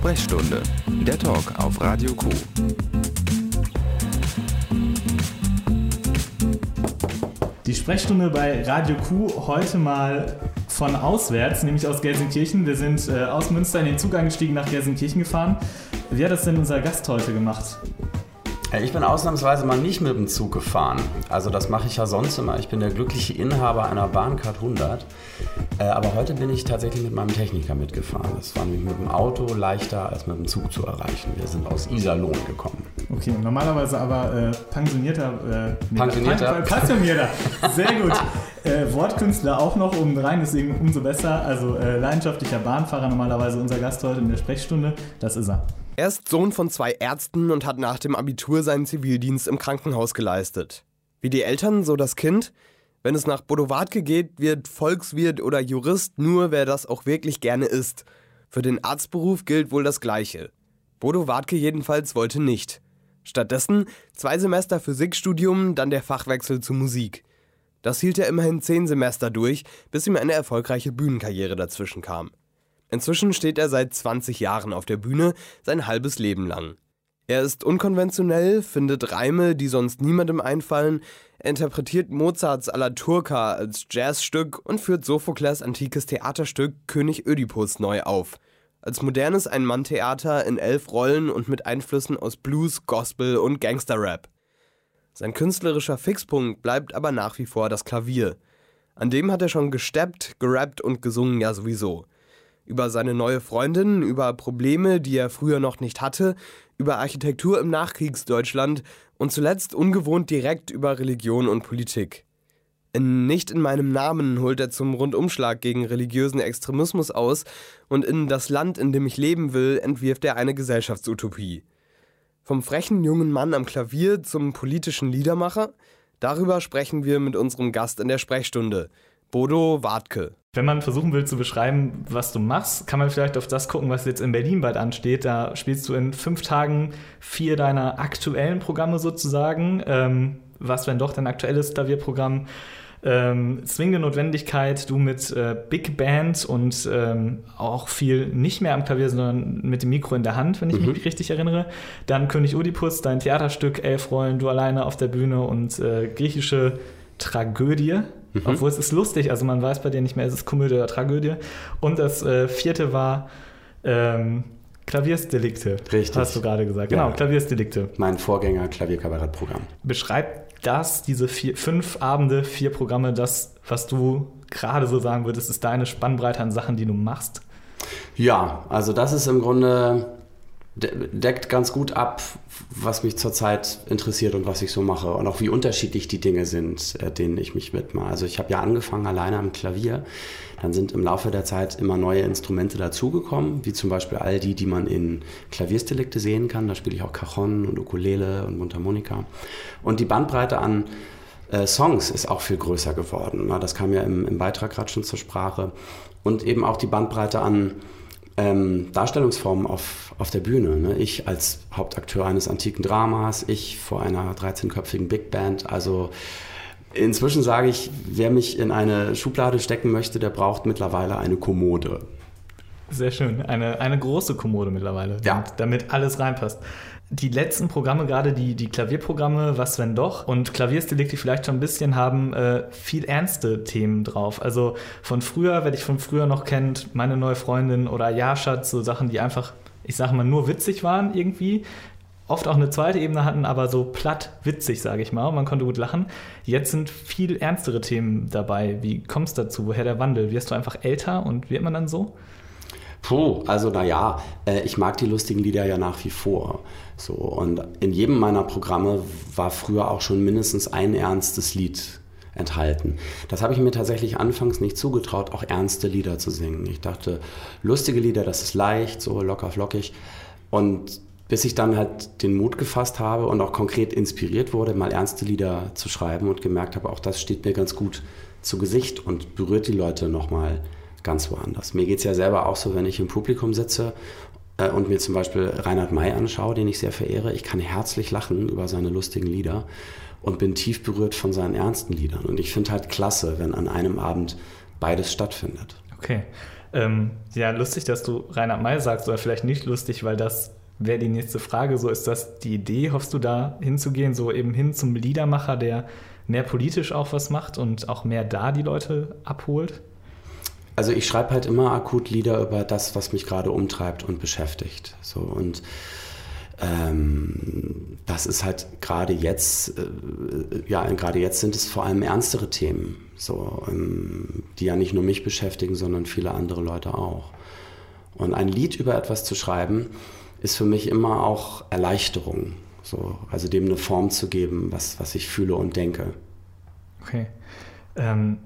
Sprechstunde, der Talk auf Radio Q. Die Sprechstunde bei Radio Q heute mal von auswärts, nämlich aus Gelsenkirchen. Wir sind äh, aus Münster in den Zug eingestiegen, nach Gelsenkirchen gefahren. Wie hat das denn unser Gast heute gemacht? Ich bin ausnahmsweise mal nicht mit dem Zug gefahren. Also das mache ich ja sonst immer. Ich bin der glückliche Inhaber einer Bahncard 100. Äh, aber heute bin ich tatsächlich mit meinem Techniker mitgefahren. Das war nämlich mit dem Auto leichter als mit dem Zug zu erreichen. Wir sind aus Iserlohn gekommen. Okay, normalerweise aber äh, pensionierter... Äh, pensionierter? Pensionierter, sehr gut. Äh, Wortkünstler auch noch oben rein, deswegen umso besser. Also äh, leidenschaftlicher Bahnfahrer, normalerweise unser Gast heute in der Sprechstunde. Das ist er. Er ist Sohn von zwei Ärzten und hat nach dem Abitur seinen Zivildienst im Krankenhaus geleistet. Wie die Eltern, so das Kind. Wenn es nach Bodo Wartke geht, wird Volkswirt oder Jurist nur, wer das auch wirklich gerne ist. Für den Arztberuf gilt wohl das Gleiche. Bodo Wartke jedenfalls wollte nicht. Stattdessen zwei Semester Physikstudium, dann der Fachwechsel zu Musik. Das hielt er immerhin zehn Semester durch, bis ihm eine erfolgreiche Bühnenkarriere dazwischen kam. Inzwischen steht er seit 20 Jahren auf der Bühne, sein halbes Leben lang. Er ist unkonventionell, findet Reime, die sonst niemandem einfallen, interpretiert Mozarts Alla Turca als Jazzstück und führt Sophokles antikes Theaterstück König Ödipus neu auf. Als modernes Ein-Mann-Theater in elf Rollen und mit Einflüssen aus Blues, Gospel und Gangsterrap. Sein künstlerischer Fixpunkt bleibt aber nach wie vor das Klavier. An dem hat er schon gesteppt, gerappt und gesungen ja sowieso über seine neue Freundin, über Probleme, die er früher noch nicht hatte, über Architektur im Nachkriegsdeutschland und zuletzt ungewohnt direkt über Religion und Politik. In Nicht in meinem Namen holt er zum Rundumschlag gegen religiösen Extremismus aus und in Das Land, in dem ich leben will, entwirft er eine Gesellschaftsutopie. Vom frechen jungen Mann am Klavier zum politischen Liedermacher, darüber sprechen wir mit unserem Gast in der Sprechstunde, Bodo Wartke. Wenn man versuchen will zu beschreiben, was du machst, kann man vielleicht auf das gucken, was jetzt in Berlin bald ansteht. Da spielst du in fünf Tagen vier deiner aktuellen Programme sozusagen. Ähm, was, wenn doch dein aktuelles Klavierprogramm? Ähm, zwingende Notwendigkeit, du mit äh, Big Band und ähm, auch viel nicht mehr am Klavier, sondern mit dem Mikro in der Hand, wenn ich mhm. mich richtig erinnere. Dann König Oedipus, dein Theaterstück, elf Rollen, du alleine auf der Bühne und äh, griechische Tragödie. Mhm. Obwohl es ist lustig, also man weiß bei dir nicht mehr, ist es Komödie oder Tragödie. Und das äh, vierte war ähm, Klaviersdelikte. Richtig. Hast du gerade gesagt. Genau, ja. Klaviersdelikte. Mein Vorgänger Klavierkabarettprogramm. Beschreibt das, diese vier, fünf Abende, vier Programme, das, was du gerade so sagen würdest, ist deine Spannbreite an Sachen, die du machst? Ja, also das ist im Grunde deckt ganz gut ab, was mich zurzeit interessiert und was ich so mache und auch wie unterschiedlich die Dinge sind, äh, denen ich mich widme. Also ich habe ja angefangen alleine am Klavier, dann sind im Laufe der Zeit immer neue Instrumente dazugekommen, wie zum Beispiel all die, die man in Klavierstilikte sehen kann. Da spiele ich auch Cajon und Ukulele und Mundharmonika. Und die Bandbreite an äh, Songs ist auch viel größer geworden. Na, das kam ja im, im Beitrag gerade schon zur Sprache. Und eben auch die Bandbreite an ähm, Darstellungsformen auf, auf der Bühne. Ne? Ich als Hauptakteur eines antiken Dramas, ich vor einer 13-köpfigen Big Band. Also inzwischen sage ich, wer mich in eine Schublade stecken möchte, der braucht mittlerweile eine Kommode. Sehr schön. Eine, eine große Kommode mittlerweile, ja. damit alles reinpasst die letzten Programme, gerade die, die Klavierprogramme, was wenn doch, und Klavierstilik, die vielleicht schon ein bisschen haben, äh, viel ernste Themen drauf. Also von früher, wer dich von früher noch kennt, meine neue Freundin oder Jaschat, so Sachen, die einfach, ich sage mal, nur witzig waren irgendwie. Oft auch eine zweite Ebene hatten, aber so platt witzig, sage ich mal. Und man konnte gut lachen. Jetzt sind viel ernstere Themen dabei. Wie kommst du dazu? Woher der Wandel? Wirst du einfach älter und wird man dann so? Puh, also naja, äh, ich mag die lustigen Lieder ja nach wie vor. So, und in jedem meiner Programme war früher auch schon mindestens ein ernstes Lied enthalten. Das habe ich mir tatsächlich anfangs nicht zugetraut, auch ernste Lieder zu singen. Ich dachte, lustige Lieder, das ist leicht, so locker flockig. Und bis ich dann halt den Mut gefasst habe und auch konkret inspiriert wurde, mal ernste Lieder zu schreiben und gemerkt habe, auch das steht mir ganz gut zu Gesicht und berührt die Leute nochmal ganz woanders. Mir geht es ja selber auch so, wenn ich im Publikum sitze äh, und mir zum Beispiel Reinhard May anschaue, den ich sehr verehre. Ich kann herzlich lachen über seine lustigen Lieder und bin tief berührt von seinen ernsten Liedern. Und ich finde halt klasse, wenn an einem Abend beides stattfindet. Okay. Ähm, ja, lustig, dass du Reinhard May sagst, oder vielleicht nicht lustig, weil das wäre die nächste Frage. So ist das die Idee, hoffst du da hinzugehen, so eben hin zum Liedermacher, der mehr politisch auch was macht und auch mehr da die Leute abholt? Also ich schreibe halt immer akut Lieder über das, was mich gerade umtreibt und beschäftigt. So und ähm, das ist halt gerade jetzt, äh, ja, gerade jetzt sind es vor allem ernstere Themen, so, ähm, die ja nicht nur mich beschäftigen, sondern viele andere Leute auch. Und ein Lied über etwas zu schreiben, ist für mich immer auch Erleichterung, so, also dem eine Form zu geben, was, was ich fühle und denke. Okay. Ähm,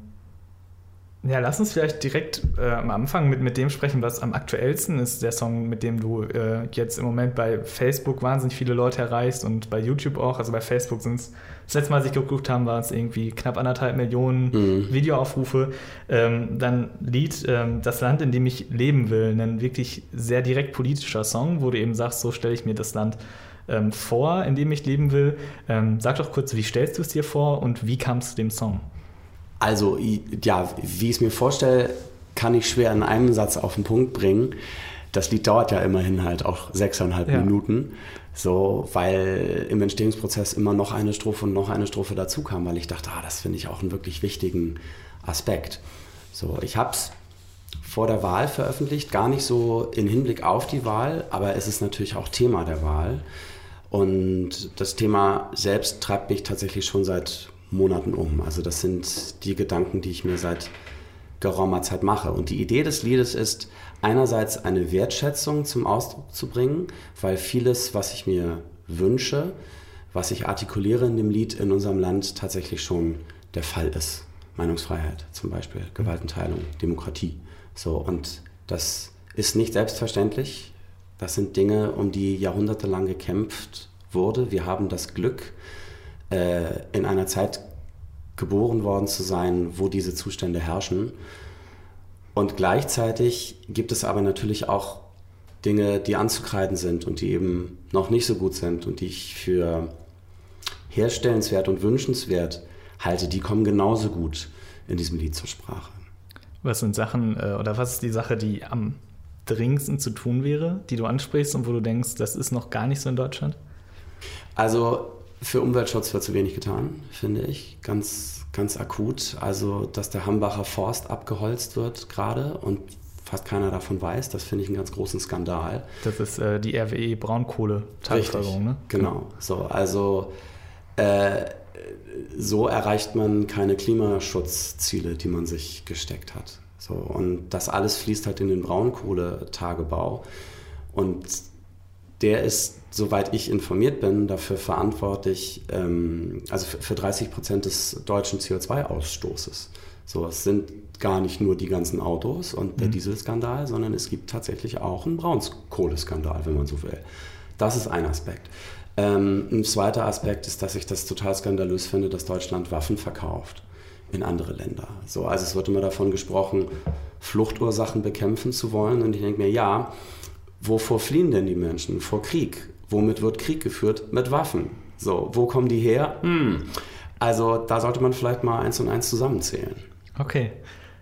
ja, lass uns vielleicht direkt äh, am Anfang mit, mit dem sprechen, was am aktuellsten ist. Der Song, mit dem du äh, jetzt im Moment bei Facebook wahnsinnig viele Leute erreichst und bei YouTube auch. Also bei Facebook sind es, das letzte Mal, als ich geguckt habe, waren es irgendwie knapp anderthalb Millionen mhm. Videoaufrufe. Ähm, dann Lied ähm, Das Land, in dem ich leben will. Ein wirklich sehr direkt politischer Song, wo du eben sagst, so stelle ich mir das Land ähm, vor, in dem ich leben will. Ähm, sag doch kurz, wie stellst du es dir vor und wie kam es zu dem Song? Also, ja, wie ich es mir vorstelle, kann ich schwer in einem Satz auf den Punkt bringen. Das Lied dauert ja immerhin halt auch sechseinhalb ja. Minuten. So, weil im Entstehungsprozess immer noch eine Strophe und noch eine Strophe dazu kam, weil ich dachte, ah, das finde ich auch einen wirklich wichtigen Aspekt. So, ich habe es vor der Wahl veröffentlicht, gar nicht so in Hinblick auf die Wahl, aber es ist natürlich auch Thema der Wahl. Und das Thema selbst treibt mich tatsächlich schon seit Monaten um. Also das sind die Gedanken, die ich mir seit geraumer Zeit mache. Und die Idee des Liedes ist einerseits eine Wertschätzung zum Ausdruck zu bringen, weil vieles, was ich mir wünsche, was ich artikuliere in dem Lied in unserem Land tatsächlich schon der Fall ist. Meinungsfreiheit zum Beispiel, Gewaltenteilung, Demokratie. So, und das ist nicht selbstverständlich. Das sind Dinge, um die jahrhundertelang gekämpft wurde. Wir haben das Glück, äh, in einer Zeit geboren worden zu sein, wo diese Zustände herrschen. Und gleichzeitig gibt es aber natürlich auch Dinge, die anzukreiden sind und die eben noch nicht so gut sind und die ich für herstellenswert und wünschenswert halte, die kommen genauso gut in diesem Lied zur Sprache. Was sind Sachen äh, oder was ist die Sache, die am dringendsten zu tun wäre, die du ansprichst und wo du denkst, das ist noch gar nicht so in Deutschland? Also für Umweltschutz wird zu wenig getan, finde ich. Ganz, ganz akut. Also, dass der Hambacher Forst abgeholzt wird gerade und fast keiner davon weiß, das finde ich einen ganz großen Skandal. Das ist äh, die RWE Braunkohle-Teilförderung, ne? Genau. So, also äh, so erreicht man keine Klimaschutzziele, die man sich gesteckt hat. So, und das alles fließt halt in den Braunkohletagebau. Und der ist, soweit ich informiert bin, dafür verantwortlich, ähm, also für 30 Prozent des deutschen CO2-Ausstoßes. So, es sind gar nicht nur die ganzen Autos und der mhm. Dieselskandal, sondern es gibt tatsächlich auch einen Braunkohleskandal, wenn man so will. Das ist ein Aspekt. Ähm, ein zweiter Aspekt ist, dass ich das total skandalös finde, dass Deutschland Waffen verkauft in andere Länder. So, also es wird immer davon gesprochen, Fluchtursachen bekämpfen zu wollen. Und ich denke mir, ja, Wovor fliehen denn die Menschen? Vor Krieg. Womit wird Krieg geführt? Mit Waffen. So, wo kommen die her? Hm. Also da sollte man vielleicht mal eins und eins zusammenzählen. Okay.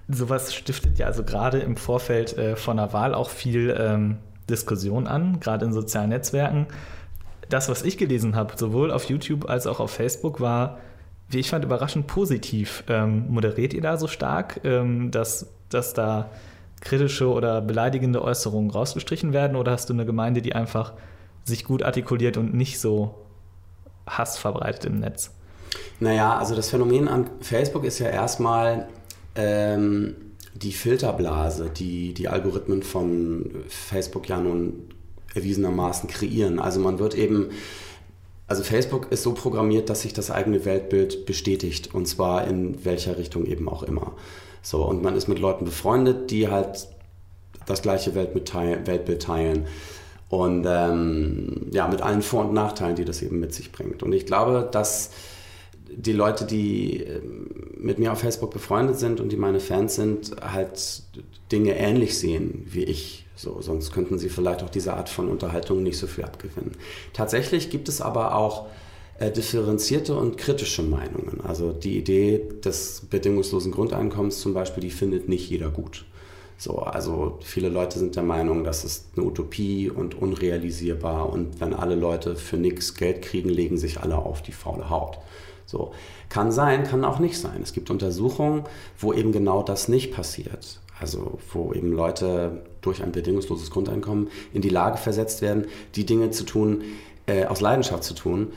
Sowas stiftet ja also gerade im Vorfeld äh, von der Wahl auch viel ähm, Diskussion an, gerade in sozialen Netzwerken. Das, was ich gelesen habe, sowohl auf YouTube als auch auf Facebook, war, wie ich fand, überraschend positiv. Ähm, moderiert ihr da so stark, ähm, dass, dass da kritische oder beleidigende Äußerungen rausgestrichen werden oder hast du eine Gemeinde, die einfach sich gut artikuliert und nicht so Hass verbreitet im Netz? Naja, also das Phänomen an Facebook ist ja erstmal ähm, die Filterblase, die die Algorithmen von Facebook ja nun erwiesenermaßen kreieren. Also man wird eben, also Facebook ist so programmiert, dass sich das eigene Weltbild bestätigt und zwar in welcher Richtung eben auch immer. So, und man ist mit Leuten befreundet, die halt das gleiche Weltbild teilen. Und ähm, ja, mit allen Vor- und Nachteilen, die das eben mit sich bringt. Und ich glaube, dass die Leute, die ähm, mit mir auf Facebook befreundet sind und die meine Fans sind, halt Dinge ähnlich sehen wie ich. So, sonst könnten sie vielleicht auch diese Art von Unterhaltung nicht so viel abgewinnen. Tatsächlich gibt es aber auch differenzierte und kritische Meinungen. Also die Idee des bedingungslosen Grundeinkommens zum Beispiel, die findet nicht jeder gut. So, also viele Leute sind der Meinung, das ist eine Utopie und unrealisierbar und wenn alle Leute für nichts Geld kriegen, legen sich alle auf die faule Haut. So, kann sein, kann auch nicht sein. Es gibt Untersuchungen, wo eben genau das nicht passiert. Also wo eben Leute durch ein bedingungsloses Grundeinkommen in die Lage versetzt werden, die Dinge zu tun, äh, aus Leidenschaft zu tun,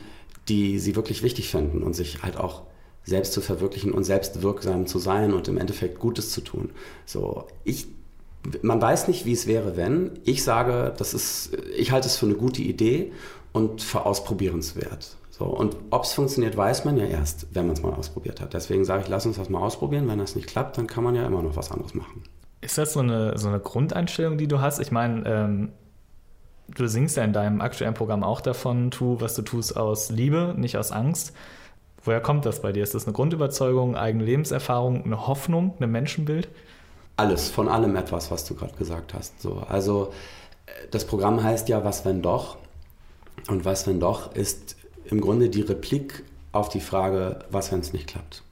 die sie wirklich wichtig finden und sich halt auch selbst zu verwirklichen und selbst wirksam zu sein und im Endeffekt Gutes zu tun. So, ich, man weiß nicht, wie es wäre, wenn. Ich sage, das ist, ich halte es für eine gute Idee und für ausprobierenswert. So, und ob es funktioniert, weiß man ja erst, wenn man es mal ausprobiert hat. Deswegen sage ich, lass uns das mal ausprobieren. Wenn das nicht klappt, dann kann man ja immer noch was anderes machen. Ist das so eine, so eine Grundeinstellung, die du hast? Ich meine, ähm, du singst ja in deinem aktuellen Programm auch davon, tu, was du tust aus Liebe, nicht aus Angst. Woher kommt das bei dir? Ist das eine Grundüberzeugung, eigene Lebenserfahrung, eine Hoffnung, ein Menschenbild? Alles, von allem etwas, was du gerade gesagt hast. So, also das Programm heißt ja Was wenn doch? Und Was wenn doch ist im Grunde die Replik auf die Frage, was wenn es nicht klappt.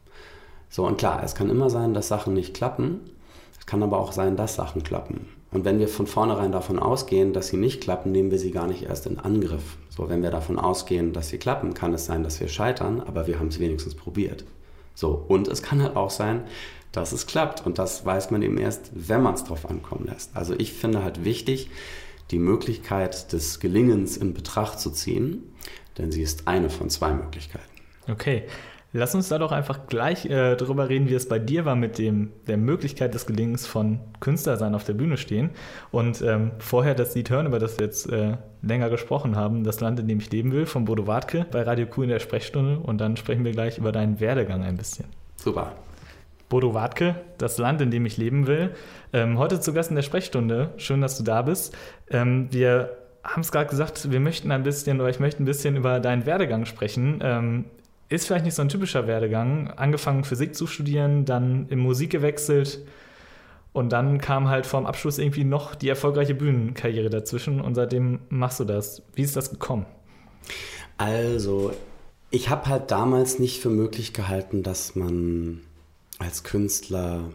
So, und klar, es kann immer sein, dass Sachen nicht klappen. Es kann aber auch sein, dass Sachen klappen. Und wenn wir von vornherein davon ausgehen, dass sie nicht klappen, nehmen wir sie gar nicht erst in Angriff. So, wenn wir davon ausgehen, dass sie klappen, kann es sein, dass wir scheitern, aber wir haben es wenigstens probiert. So, und es kann halt auch sein, dass es klappt. Und das weiß man eben erst, wenn man es drauf ankommen lässt. Also ich finde halt wichtig, die Möglichkeit des Gelingens in Betracht zu ziehen, denn sie ist eine von zwei Möglichkeiten. Okay. Lass uns da doch einfach gleich äh, drüber reden, wie es bei dir war mit dem, der Möglichkeit des Gelingens von Künstlersein auf der Bühne stehen. Und ähm, vorher das Lied hören, über das wir jetzt äh, länger gesprochen haben, Das Land, in dem ich leben will, von Bodo Wartke bei Radio Q in der Sprechstunde. Und dann sprechen wir gleich über deinen Werdegang ein bisschen. Super. Bodo Wartke, Das Land, in dem ich leben will. Ähm, heute zu Gast in der Sprechstunde. Schön, dass du da bist. Ähm, wir haben es gerade gesagt, wir möchten ein bisschen oder ich möchte ein bisschen über deinen Werdegang sprechen. Ähm, ist vielleicht nicht so ein typischer Werdegang. Angefangen Physik zu studieren, dann in Musik gewechselt und dann kam halt vorm Abschluss irgendwie noch die erfolgreiche Bühnenkarriere dazwischen und seitdem machst du das. Wie ist das gekommen? Also, ich habe halt damals nicht für möglich gehalten, dass man als Künstler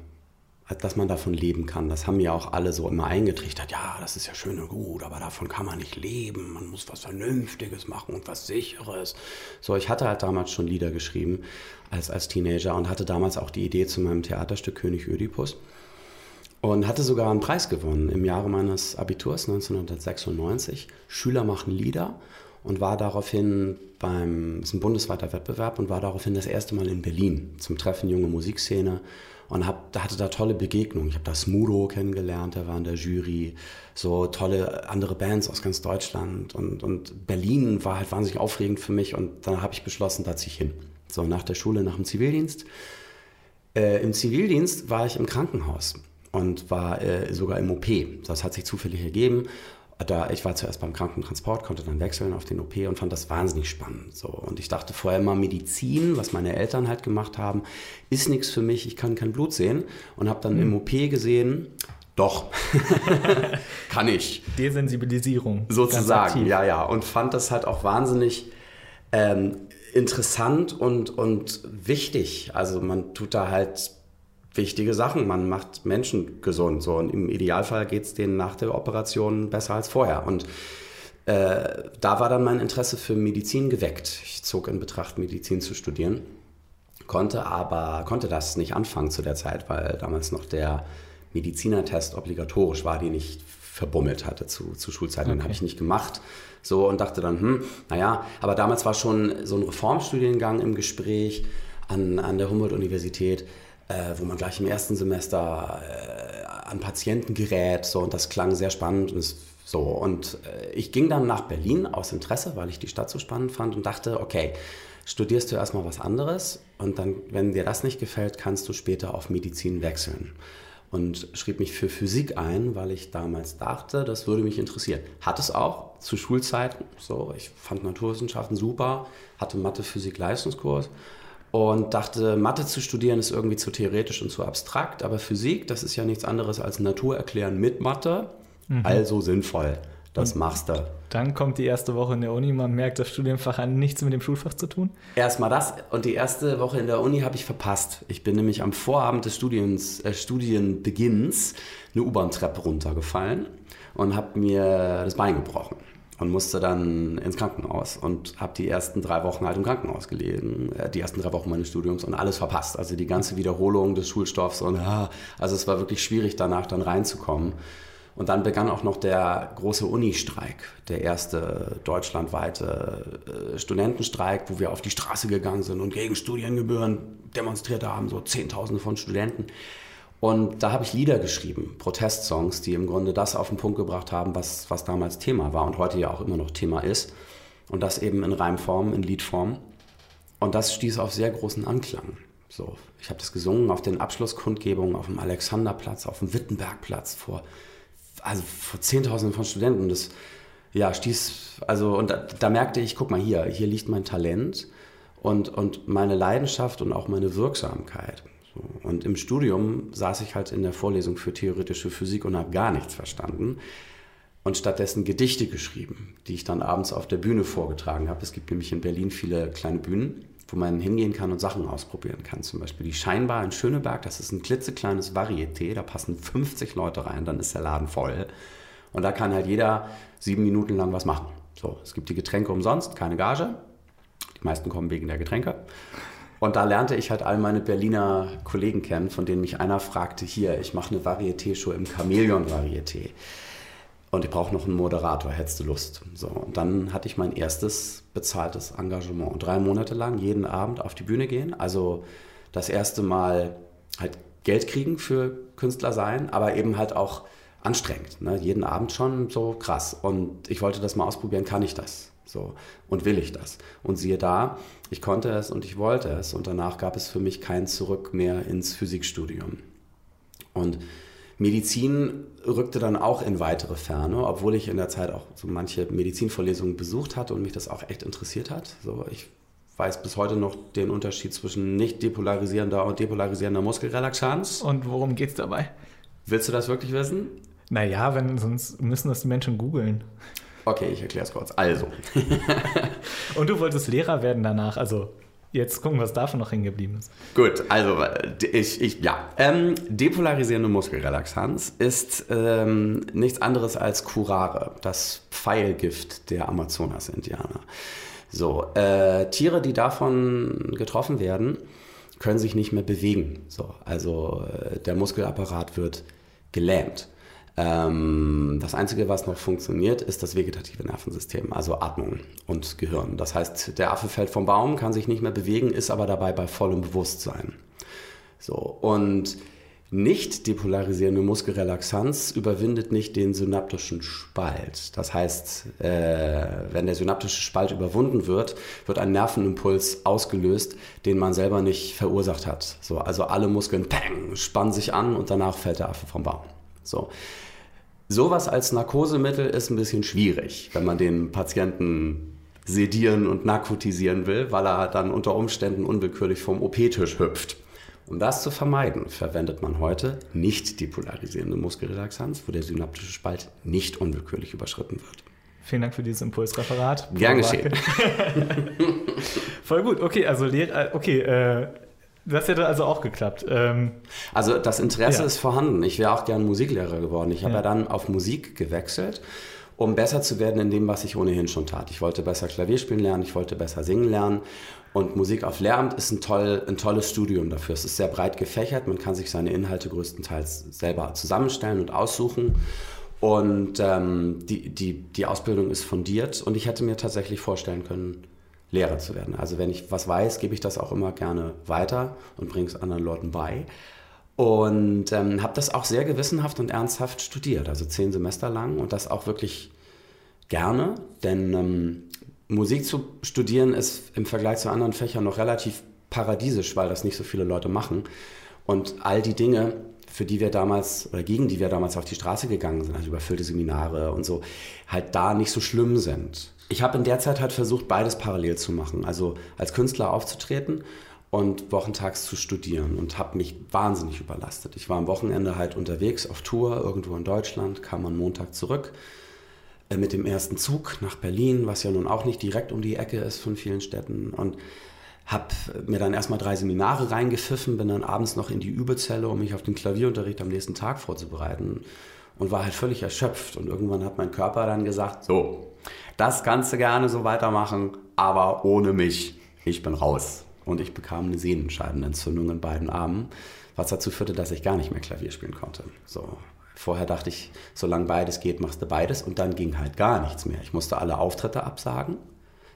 dass man davon leben kann. Das haben ja auch alle so immer eingetrichtert. Ja, das ist ja schön und gut, aber davon kann man nicht leben. Man muss was Vernünftiges machen und was Sicheres. So, ich hatte halt damals schon Lieder geschrieben als, als Teenager und hatte damals auch die Idee zu meinem Theaterstück König Ödipus und hatte sogar einen Preis gewonnen im Jahre meines Abiturs 1996. Schüler machen Lieder und war daraufhin beim, es ist ein bundesweiter Wettbewerb und war daraufhin das erste Mal in Berlin zum Treffen junge Musikszene und hab, hatte da tolle Begegnungen. Ich habe da Smudo kennengelernt, der war in der Jury, so tolle andere Bands aus ganz Deutschland und, und Berlin war halt wahnsinnig aufregend für mich und dann habe ich beschlossen, da ziehe ich hin. So nach der Schule, nach dem Zivildienst. Äh, Im Zivildienst war ich im Krankenhaus und war äh, sogar im OP. Das hat sich zufällig ergeben da, ich war zuerst beim Krankentransport, konnte dann wechseln auf den OP und fand das wahnsinnig spannend. So. Und ich dachte vorher immer, Medizin, was meine Eltern halt gemacht haben, ist nichts für mich, ich kann kein Blut sehen. Und habe dann mhm. im OP gesehen, doch, kann ich. Desensibilisierung. Sozusagen, ja, ja. Und fand das halt auch wahnsinnig ähm, interessant und, und wichtig. Also man tut da halt wichtige Sachen. Man macht Menschen gesund. So. Und im Idealfall geht es denen nach der Operation besser als vorher. Und äh, da war dann mein Interesse für Medizin geweckt. Ich zog in Betracht, Medizin zu studieren. Konnte aber, konnte das nicht anfangen zu der Zeit, weil damals noch der Medizinertest obligatorisch war, den ich verbummelt hatte zu, zu Schulzeiten. Okay. Den habe ich nicht gemacht. So und dachte dann, hm, naja, aber damals war schon so ein Reformstudiengang im Gespräch an, an der Humboldt-Universität wo man gleich im ersten Semester äh, an Patienten gerät. So, und das klang sehr spannend. Und so, und äh, ich ging dann nach Berlin aus Interesse, weil ich die Stadt so spannend fand und dachte, okay, studierst du erstmal was anderes und dann, wenn dir das nicht gefällt, kannst du später auf Medizin wechseln. Und schrieb mich für Physik ein, weil ich damals dachte, das würde mich interessieren. Hat es auch zu Schulzeiten. So, ich fand Naturwissenschaften super, hatte Mathe, Physik, Leistungskurs und dachte, Mathe zu studieren ist irgendwie zu theoretisch und zu abstrakt, aber Physik, das ist ja nichts anderes als Natur erklären mit Mathe, mhm. also sinnvoll. Das Und machst du. Dann kommt die erste Woche in der Uni, man merkt, das Studienfach hat nichts mit dem Schulfach zu tun. Erstmal das und die erste Woche in der Uni habe ich verpasst. Ich bin nämlich am Vorabend des Studiens, äh, Studienbeginns eine U-Bahn-Treppe runtergefallen und habe mir das Bein gebrochen und musste dann ins Krankenhaus und habe die ersten drei Wochen halt im Krankenhaus gelegen, äh, die ersten drei Wochen meines Studiums und alles verpasst. Also die ganze Wiederholung des Schulstoffs und ja, also es war wirklich schwierig danach dann reinzukommen. Und dann begann auch noch der große Uni-Streik, der erste deutschlandweite äh, Studentenstreik, wo wir auf die Straße gegangen sind und gegen Studiengebühren demonstriert haben, so Zehntausende von Studenten. Und da habe ich Lieder geschrieben, Protestsongs, die im Grunde das auf den Punkt gebracht haben, was, was damals Thema war und heute ja auch immer noch Thema ist. Und das eben in Reimform, in Liedform. Und das stieß auf sehr großen Anklang. So, ich habe das gesungen auf den Abschlusskundgebungen, auf dem Alexanderplatz, auf dem Wittenbergplatz vor, also vor Zehntausenden von Studenten. Das ja, stieß, also, und da, da merkte ich, guck mal hier, hier liegt mein Talent und, und meine Leidenschaft und auch meine Wirksamkeit. Und im Studium saß ich halt in der Vorlesung für theoretische Physik und habe gar nichts verstanden und stattdessen Gedichte geschrieben, die ich dann abends auf der Bühne vorgetragen habe. Es gibt nämlich in Berlin viele kleine Bühnen, wo man hingehen kann und Sachen ausprobieren kann. Zum Beispiel die Scheinbar in Schöneberg, das ist ein klitzekleines Varieté, da passen 50 Leute rein, dann ist der Laden voll. Und da kann halt jeder sieben Minuten lang was machen. So, es gibt die Getränke umsonst, keine Gage. Die meisten kommen wegen der Getränke. Und da lernte ich halt all meine Berliner Kollegen kennen, von denen mich einer fragte, hier, ich mache eine Varieté-Show im Chamäleon-Varieté. Und ich brauche noch einen Moderator, hättest du Lust? So, und dann hatte ich mein erstes bezahltes Engagement. Und drei Monate lang jeden Abend auf die Bühne gehen. Also das erste Mal halt Geld kriegen für Künstler sein, aber eben halt auch anstrengend. Ne? Jeden Abend schon so krass. Und ich wollte das mal ausprobieren, kann ich das? So, und will ich das? Und siehe da, ich konnte es und ich wollte es. Und danach gab es für mich kein Zurück mehr ins Physikstudium. Und Medizin rückte dann auch in weitere Ferne, obwohl ich in der Zeit auch so manche Medizinvorlesungen besucht hatte und mich das auch echt interessiert hat. So, ich weiß bis heute noch den Unterschied zwischen nicht depolarisierender und depolarisierender Muskelrelaxanz. Und worum geht es dabei? Willst du das wirklich wissen? Naja, wenn, sonst müssen das die Menschen googeln. Okay, ich erkläre es kurz. Also. und du wolltest Lehrer werden danach, also Jetzt gucken, was davon noch hängen geblieben ist. Gut, also ich, ich ja. Ähm, depolarisierende Muskelrelaxanz ist ähm, nichts anderes als Curare, das Pfeilgift der Amazonas-Indianer. So, äh, Tiere, die davon getroffen werden, können sich nicht mehr bewegen. So, also äh, der Muskelapparat wird gelähmt. Ähm, das Einzige, was noch funktioniert, ist das vegetative Nervensystem, also Atmung und Gehirn. Das heißt, der Affe fällt vom Baum, kann sich nicht mehr bewegen, ist aber dabei bei vollem Bewusstsein. So, und nicht depolarisierende Muskelrelaxanz überwindet nicht den synaptischen Spalt. Das heißt, äh, wenn der synaptische Spalt überwunden wird, wird ein Nervenimpuls ausgelöst, den man selber nicht verursacht hat. So, also alle Muskeln pang, spannen sich an und danach fällt der Affe vom Baum. So. Sowas als Narkosemittel ist ein bisschen schwierig, wenn man den Patienten sedieren und narkotisieren will, weil er dann unter Umständen unwillkürlich vom OP-Tisch hüpft. Um das zu vermeiden, verwendet man heute nicht depolarisierende Muskelrelaxanz, wo der synaptische Spalt nicht unwillkürlich überschritten wird. Vielen Dank für dieses Impulsreferat. Gern geschehen. Voll gut. Okay, also okay, äh, das hätte also auch geklappt. Ähm, also das Interesse ja. ist vorhanden. Ich wäre auch gern Musiklehrer geworden. Ich habe ja. ja dann auf Musik gewechselt, um besser zu werden in dem, was ich ohnehin schon tat. Ich wollte besser Klavier spielen lernen, ich wollte besser singen lernen. Und Musik auf Lehramt ist ein, toll, ein tolles Studium dafür. Es ist sehr breit gefächert. Man kann sich seine Inhalte größtenteils selber zusammenstellen und aussuchen. Und ähm, die, die, die Ausbildung ist fundiert. Und ich hätte mir tatsächlich vorstellen können, Lehrer zu werden. Also wenn ich was weiß, gebe ich das auch immer gerne weiter und bringe es anderen Leuten bei. Und ähm, habe das auch sehr gewissenhaft und ernsthaft studiert, also zehn Semester lang und das auch wirklich gerne, denn ähm, Musik zu studieren ist im Vergleich zu anderen Fächern noch relativ paradiesisch, weil das nicht so viele Leute machen. Und all die Dinge, für die wir damals oder gegen die wir damals auf die Straße gegangen sind, also überfüllte Seminare und so, halt da nicht so schlimm sind ich habe in der Zeit halt versucht, beides parallel zu machen. Also als Künstler aufzutreten und wochentags zu studieren und habe mich wahnsinnig überlastet. Ich war am Wochenende halt unterwegs auf Tour irgendwo in Deutschland, kam am Montag zurück, äh, mit dem ersten Zug nach Berlin, was ja nun auch nicht direkt um die Ecke ist von vielen Städten. Und habe mir dann erstmal drei Seminare reingepfiffen, bin dann abends noch in die Übezelle, um mich auf den Klavierunterricht am nächsten Tag vorzubereiten und war halt völlig erschöpft. Und irgendwann hat mein Körper dann gesagt, so, das du gerne so weitermachen, aber ohne mich. Ich bin raus. Und ich bekam eine Sehnenscheidenentzündung in beiden Armen, was dazu führte, dass ich gar nicht mehr Klavier spielen konnte. So, Vorher dachte ich, solange beides geht, machst du beides und dann ging halt gar nichts mehr. Ich musste alle Auftritte absagen,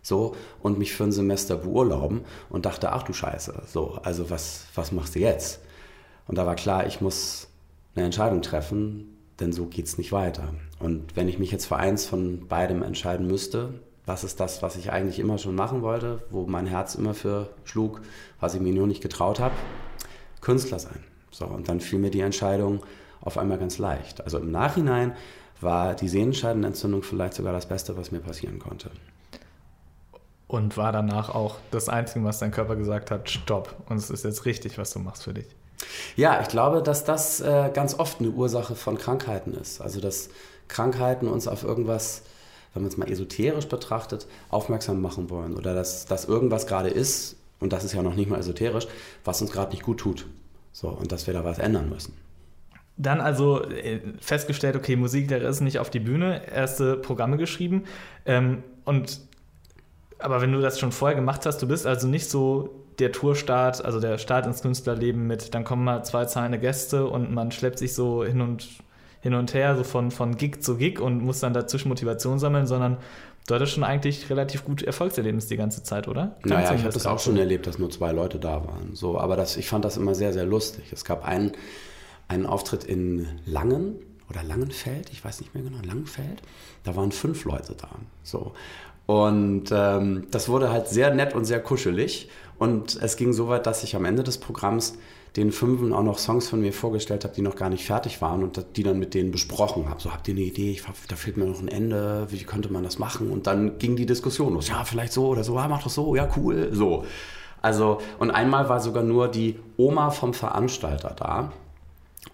so und mich für ein Semester beurlauben und dachte, ach du Scheiße, so, also was, was machst du jetzt? Und da war klar, ich muss eine Entscheidung treffen, denn so geht es nicht weiter. Und wenn ich mich jetzt für eins von beidem entscheiden müsste, was ist das, was ich eigentlich immer schon machen wollte, wo mein Herz immer für schlug, was ich mir nur nicht getraut habe? Künstler sein. So, und dann fiel mir die Entscheidung, auf einmal ganz leicht. Also im Nachhinein war die Sehnenscheidenentzündung vielleicht sogar das Beste, was mir passieren konnte. Und war danach auch das Einzige, was dein Körper gesagt hat, stopp. Und es ist jetzt richtig, was du machst für dich. Ja, ich glaube, dass das äh, ganz oft eine Ursache von Krankheiten ist. Also dass Krankheiten uns auf irgendwas, wenn man es mal esoterisch betrachtet, aufmerksam machen wollen. Oder dass, dass irgendwas gerade ist, und das ist ja noch nicht mal esoterisch, was uns gerade nicht gut tut. So, und dass wir da was ändern müssen. Dann also äh, festgestellt, okay, Musiklehrer ist nicht auf die Bühne, erste Programme geschrieben. Ähm, und aber wenn du das schon vorher gemacht hast, du bist also nicht so der Tourstart, also der Start ins Künstlerleben mit, dann kommen mal zwei zahlende Gäste und man schleppt sich so hin und hin und her, so von, von Gig zu Gig und muss dann dazwischen Motivation sammeln, sondern du hattest schon eigentlich relativ gut Erfolgserlebnis die ganze Zeit, oder? Kannst naja, ich habe das auch schon erlebt, dass nur zwei Leute da waren. So, aber das, ich fand das immer sehr, sehr lustig. Es gab einen, einen Auftritt in Langen oder Langenfeld, ich weiß nicht mehr genau, Langenfeld. Da waren fünf Leute da. So. Und ähm, das wurde halt sehr nett und sehr kuschelig. Und es ging so weit, dass ich am Ende des Programms den Fünfen auch noch Songs von mir vorgestellt habe, die noch gar nicht fertig waren und die dann mit denen besprochen habe. So, habt ihr eine Idee? Ich, da fehlt mir noch ein Ende. Wie könnte man das machen? Und dann ging die Diskussion los. Ja, vielleicht so oder so. Ja, mach doch so. Ja, cool. So. Also, und einmal war sogar nur die Oma vom Veranstalter da.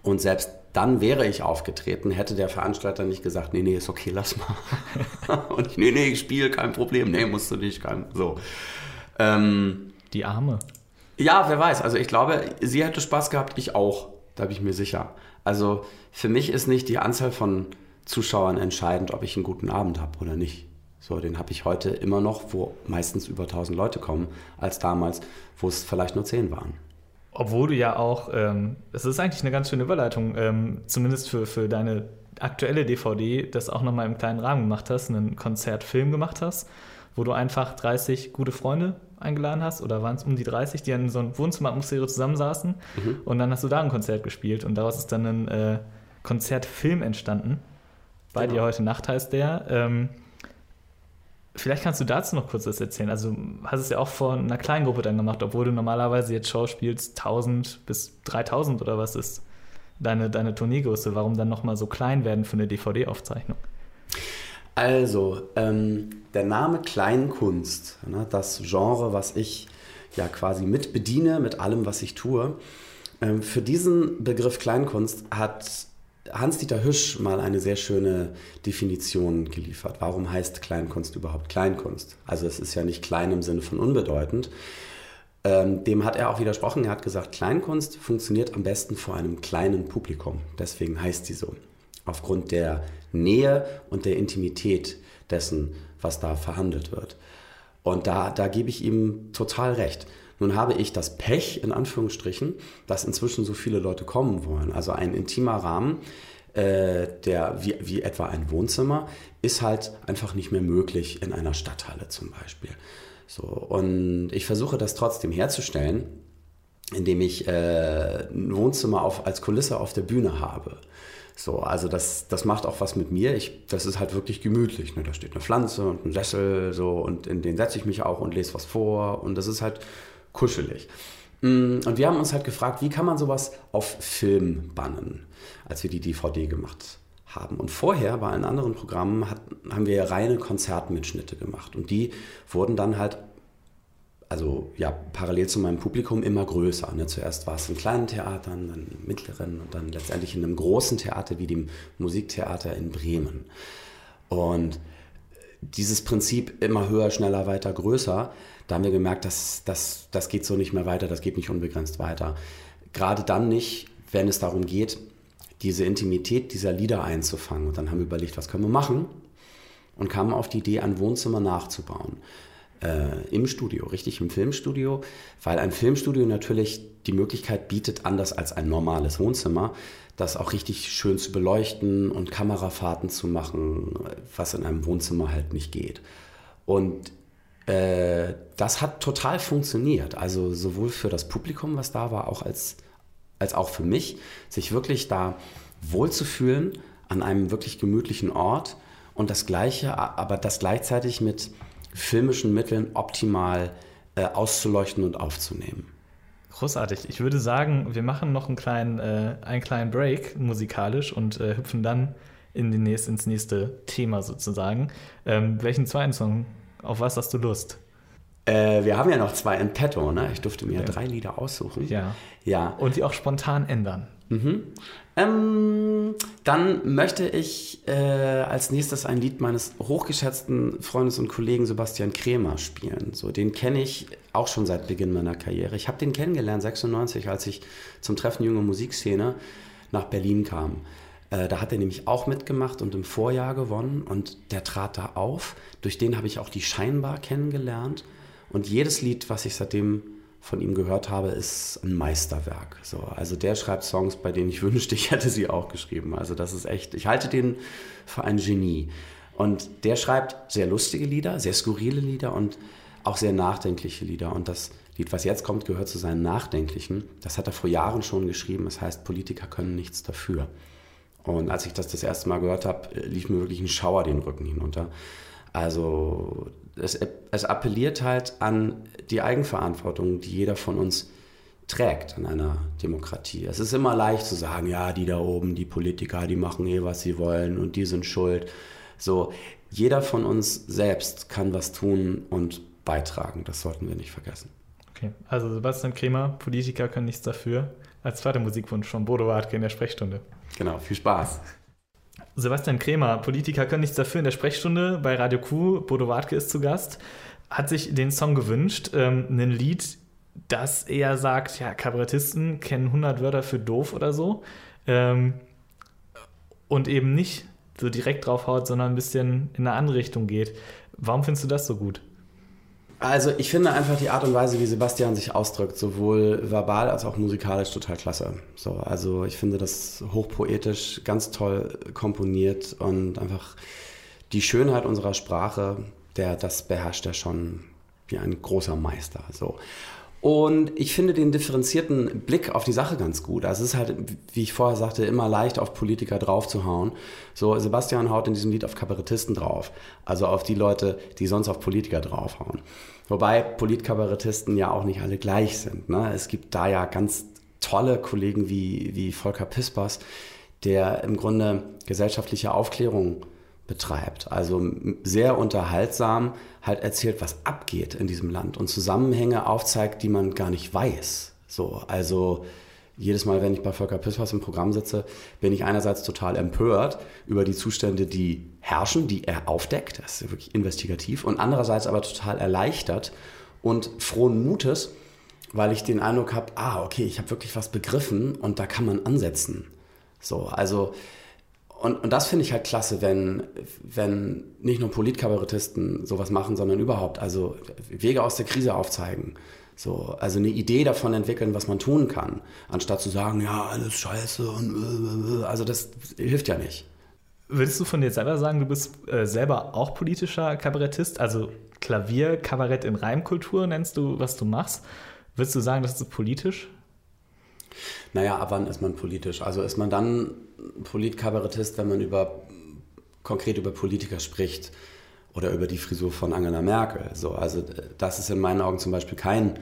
Und selbst dann wäre ich aufgetreten, hätte der Veranstalter nicht gesagt, nee, nee, ist okay, lass mal. und ich, nee, nee, ich spiele, kein Problem. Nee, musst du nicht, kein, so. Ähm, Die Arme. Ja, wer weiß. Also ich glaube, sie hätte Spaß gehabt, ich auch. Da bin ich mir sicher. Also für mich ist nicht die Anzahl von Zuschauern entscheidend, ob ich einen guten Abend habe oder nicht. So, den habe ich heute immer noch, wo meistens über 1000 Leute kommen, als damals, wo es vielleicht nur 10 waren. Obwohl du ja auch, ähm, es ist eigentlich eine ganz schöne Überleitung, ähm, zumindest für, für deine aktuelle DVD, das auch nochmal im kleinen Rahmen gemacht hast, einen Konzertfilm gemacht hast, wo du einfach 30 gute Freunde eingeladen hast, oder waren es um die 30, die in so einer Wohnzimmeratmosphäre zusammensaßen mhm. und dann hast du da ein Konzert gespielt und daraus ist dann ein äh, Konzertfilm entstanden. Bei genau. dir heute Nacht heißt der. Ähm, Vielleicht kannst du dazu noch kurz was erzählen. Also hast es ja auch vor einer kleinen Gruppe dann gemacht, obwohl du normalerweise jetzt Show spielst 1000 bis 3000 oder was ist deine, deine Tourneegröße? Warum dann nochmal so klein werden für eine DVD-Aufzeichnung? Also, ähm, der Name Kleinkunst, ne, das Genre, was ich ja quasi mit bediene, mit allem, was ich tue, ähm, für diesen Begriff Kleinkunst hat Hans-Dieter Hüsch mal eine sehr schöne Definition geliefert. Warum heißt Kleinkunst überhaupt Kleinkunst? Also es ist ja nicht klein im Sinne von unbedeutend. Ähm, dem hat er auch widersprochen. Er hat gesagt, Kleinkunst funktioniert am besten vor einem kleinen Publikum. Deswegen heißt sie so. Aufgrund der Nähe und der Intimität dessen, was da verhandelt wird. Und da, da gebe ich ihm total recht. Nun habe ich das Pech, in Anführungsstrichen, dass inzwischen so viele Leute kommen wollen. Also ein intimer Rahmen, äh, der wie, wie etwa ein Wohnzimmer, ist halt einfach nicht mehr möglich in einer Stadthalle zum Beispiel. So, und ich versuche das trotzdem herzustellen, indem ich äh, ein Wohnzimmer auf, als Kulisse auf der Bühne habe. So, also das, das macht auch was mit mir. Ich, das ist halt wirklich gemütlich. Ne? Da steht eine Pflanze und ein Sessel so und in den setze ich mich auch und lese was vor und das ist halt kuschelig. Mm, und wir haben uns halt gefragt, wie kann man sowas auf Film bannen, als wir die DVD gemacht haben. Und vorher bei allen anderen Programmen hat, haben wir reine Konzertmitschnitte gemacht. Und die wurden dann halt, also ja, parallel zu meinem Publikum immer größer. Ne? Zuerst war es in kleinen Theatern, dann in mittleren und dann letztendlich in einem großen Theater wie dem Musiktheater in Bremen. Und dieses Prinzip immer höher, schneller, weiter, größer, da haben wir gemerkt, dass das, das geht so nicht mehr weiter, das geht nicht unbegrenzt weiter. Gerade dann nicht, wenn es darum geht, diese Intimität dieser Lieder einzufangen. Und dann haben wir überlegt, was können wir machen? Und kamen auf die Idee, ein Wohnzimmer nachzubauen. Äh, Im Studio, richtig im Filmstudio, weil ein Filmstudio natürlich die Möglichkeit bietet, anders als ein normales Wohnzimmer, das auch richtig schön zu beleuchten und Kamerafahrten zu machen, was in einem Wohnzimmer halt nicht geht. Und äh, das hat total funktioniert. Also sowohl für das Publikum, was da war, auch als, als auch für mich, sich wirklich da wohlzufühlen an einem wirklich gemütlichen Ort und das Gleiche, aber das gleichzeitig mit filmischen Mitteln optimal äh, auszuleuchten und aufzunehmen. Großartig. Ich würde sagen, wir machen noch einen kleinen, äh, einen kleinen Break musikalisch und äh, hüpfen dann in den nächst, ins nächste Thema sozusagen. Ähm, welchen zweiten Song? Auf was hast du Lust? Äh, wir haben ja noch zwei in petto, ne? Ich durfte mir ja. drei Lieder aussuchen. Ja. ja. Und die auch spontan ändern. Mhm. Ähm, dann möchte ich äh, als nächstes ein Lied meines hochgeschätzten Freundes und Kollegen Sebastian Kremer spielen. So, den kenne ich auch schon seit Beginn meiner Karriere. Ich habe den kennengelernt 96, als ich zum Treffen Junge Musikszene nach Berlin kam. Äh, da hat er nämlich auch mitgemacht und im Vorjahr gewonnen und der trat da auf. Durch den habe ich auch die Scheinbar kennengelernt. Und jedes Lied, was ich seitdem von ihm gehört habe, ist ein Meisterwerk. So, also der schreibt Songs, bei denen ich wünschte, ich hätte sie auch geschrieben. Also das ist echt, ich halte den für ein Genie. Und der schreibt sehr lustige Lieder, sehr skurrile Lieder und auch sehr nachdenkliche Lieder. Und das Lied, was jetzt kommt, gehört zu seinen nachdenklichen. Das hat er vor Jahren schon geschrieben. Es das heißt, Politiker können nichts dafür. Und als ich das das erste Mal gehört habe, lief mir wirklich ein Schauer den Rücken hinunter. Also es, es appelliert halt an die Eigenverantwortung, die jeder von uns trägt in einer Demokratie. Es ist immer leicht zu sagen, ja, die da oben, die Politiker, die machen eh, was sie wollen und die sind schuld. So, jeder von uns selbst kann was tun und beitragen. Das sollten wir nicht vergessen. Okay, also Sebastian Kremer, Politiker können nichts dafür. Als zweiter Musikwunsch von Bodo Wartke in der Sprechstunde. Genau, viel Spaß. Sebastian Kremer, Politiker können nichts dafür in der Sprechstunde bei Radio Q. Bodo Wartke ist zu Gast, hat sich den Song gewünscht, ähm, ein Lied, das eher sagt, ja, Kabarettisten kennen 100 Wörter für doof oder so ähm, und eben nicht so direkt draufhaut, sondern ein bisschen in eine andere Richtung geht. Warum findest du das so gut? Also ich finde einfach die Art und Weise, wie Sebastian sich ausdrückt, sowohl verbal als auch musikalisch total klasse. So, also ich finde das hochpoetisch, ganz toll komponiert und einfach die Schönheit unserer Sprache, der das beherrscht er schon wie ein großer Meister. So. Und ich finde den differenzierten Blick auf die Sache ganz gut. Also es ist halt, wie ich vorher sagte, immer leicht auf Politiker draufzuhauen. So, Sebastian haut in diesem Lied auf Kabarettisten drauf. Also auf die Leute, die sonst auf Politiker draufhauen. Wobei Politkabarettisten ja auch nicht alle gleich sind. Ne? Es gibt da ja ganz tolle Kollegen wie, wie Volker Pispers, der im Grunde gesellschaftliche Aufklärung betreibt. Also sehr unterhaltsam halt erzählt, was abgeht in diesem Land und Zusammenhänge aufzeigt, die man gar nicht weiß. So, also jedes Mal, wenn ich bei Volker Pispers im Programm sitze, bin ich einerseits total empört über die Zustände, die herrschen, die er aufdeckt. Das ist wirklich investigativ. Und andererseits aber total erleichtert und frohen Mutes, weil ich den Eindruck habe, ah, okay, ich habe wirklich was begriffen und da kann man ansetzen. So, also und, und das finde ich halt klasse, wenn, wenn nicht nur Politkabarettisten sowas machen, sondern überhaupt, also Wege aus der Krise aufzeigen. So, also eine Idee davon entwickeln, was man tun kann, anstatt zu sagen, ja, alles scheiße und also das hilft ja nicht. Würdest du von dir selber sagen, du bist äh, selber auch politischer Kabarettist? Also Klavier, Kabarett in Reimkultur nennst du, was du machst. Würdest du sagen, das ist politisch? Naja, ab wann ist man politisch? Also ist man dann Politkabarettist, wenn man über konkret über Politiker spricht oder über die Frisur von Angela Merkel. So, also das ist in meinen Augen zum Beispiel kein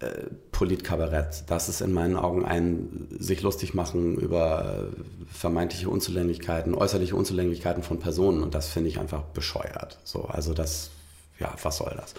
äh, Politkabarett. Das ist in meinen Augen ein sich lustig machen über vermeintliche Unzulänglichkeiten, äußerliche Unzulänglichkeiten von Personen und das finde ich einfach bescheuert. So, also das ja, was soll das?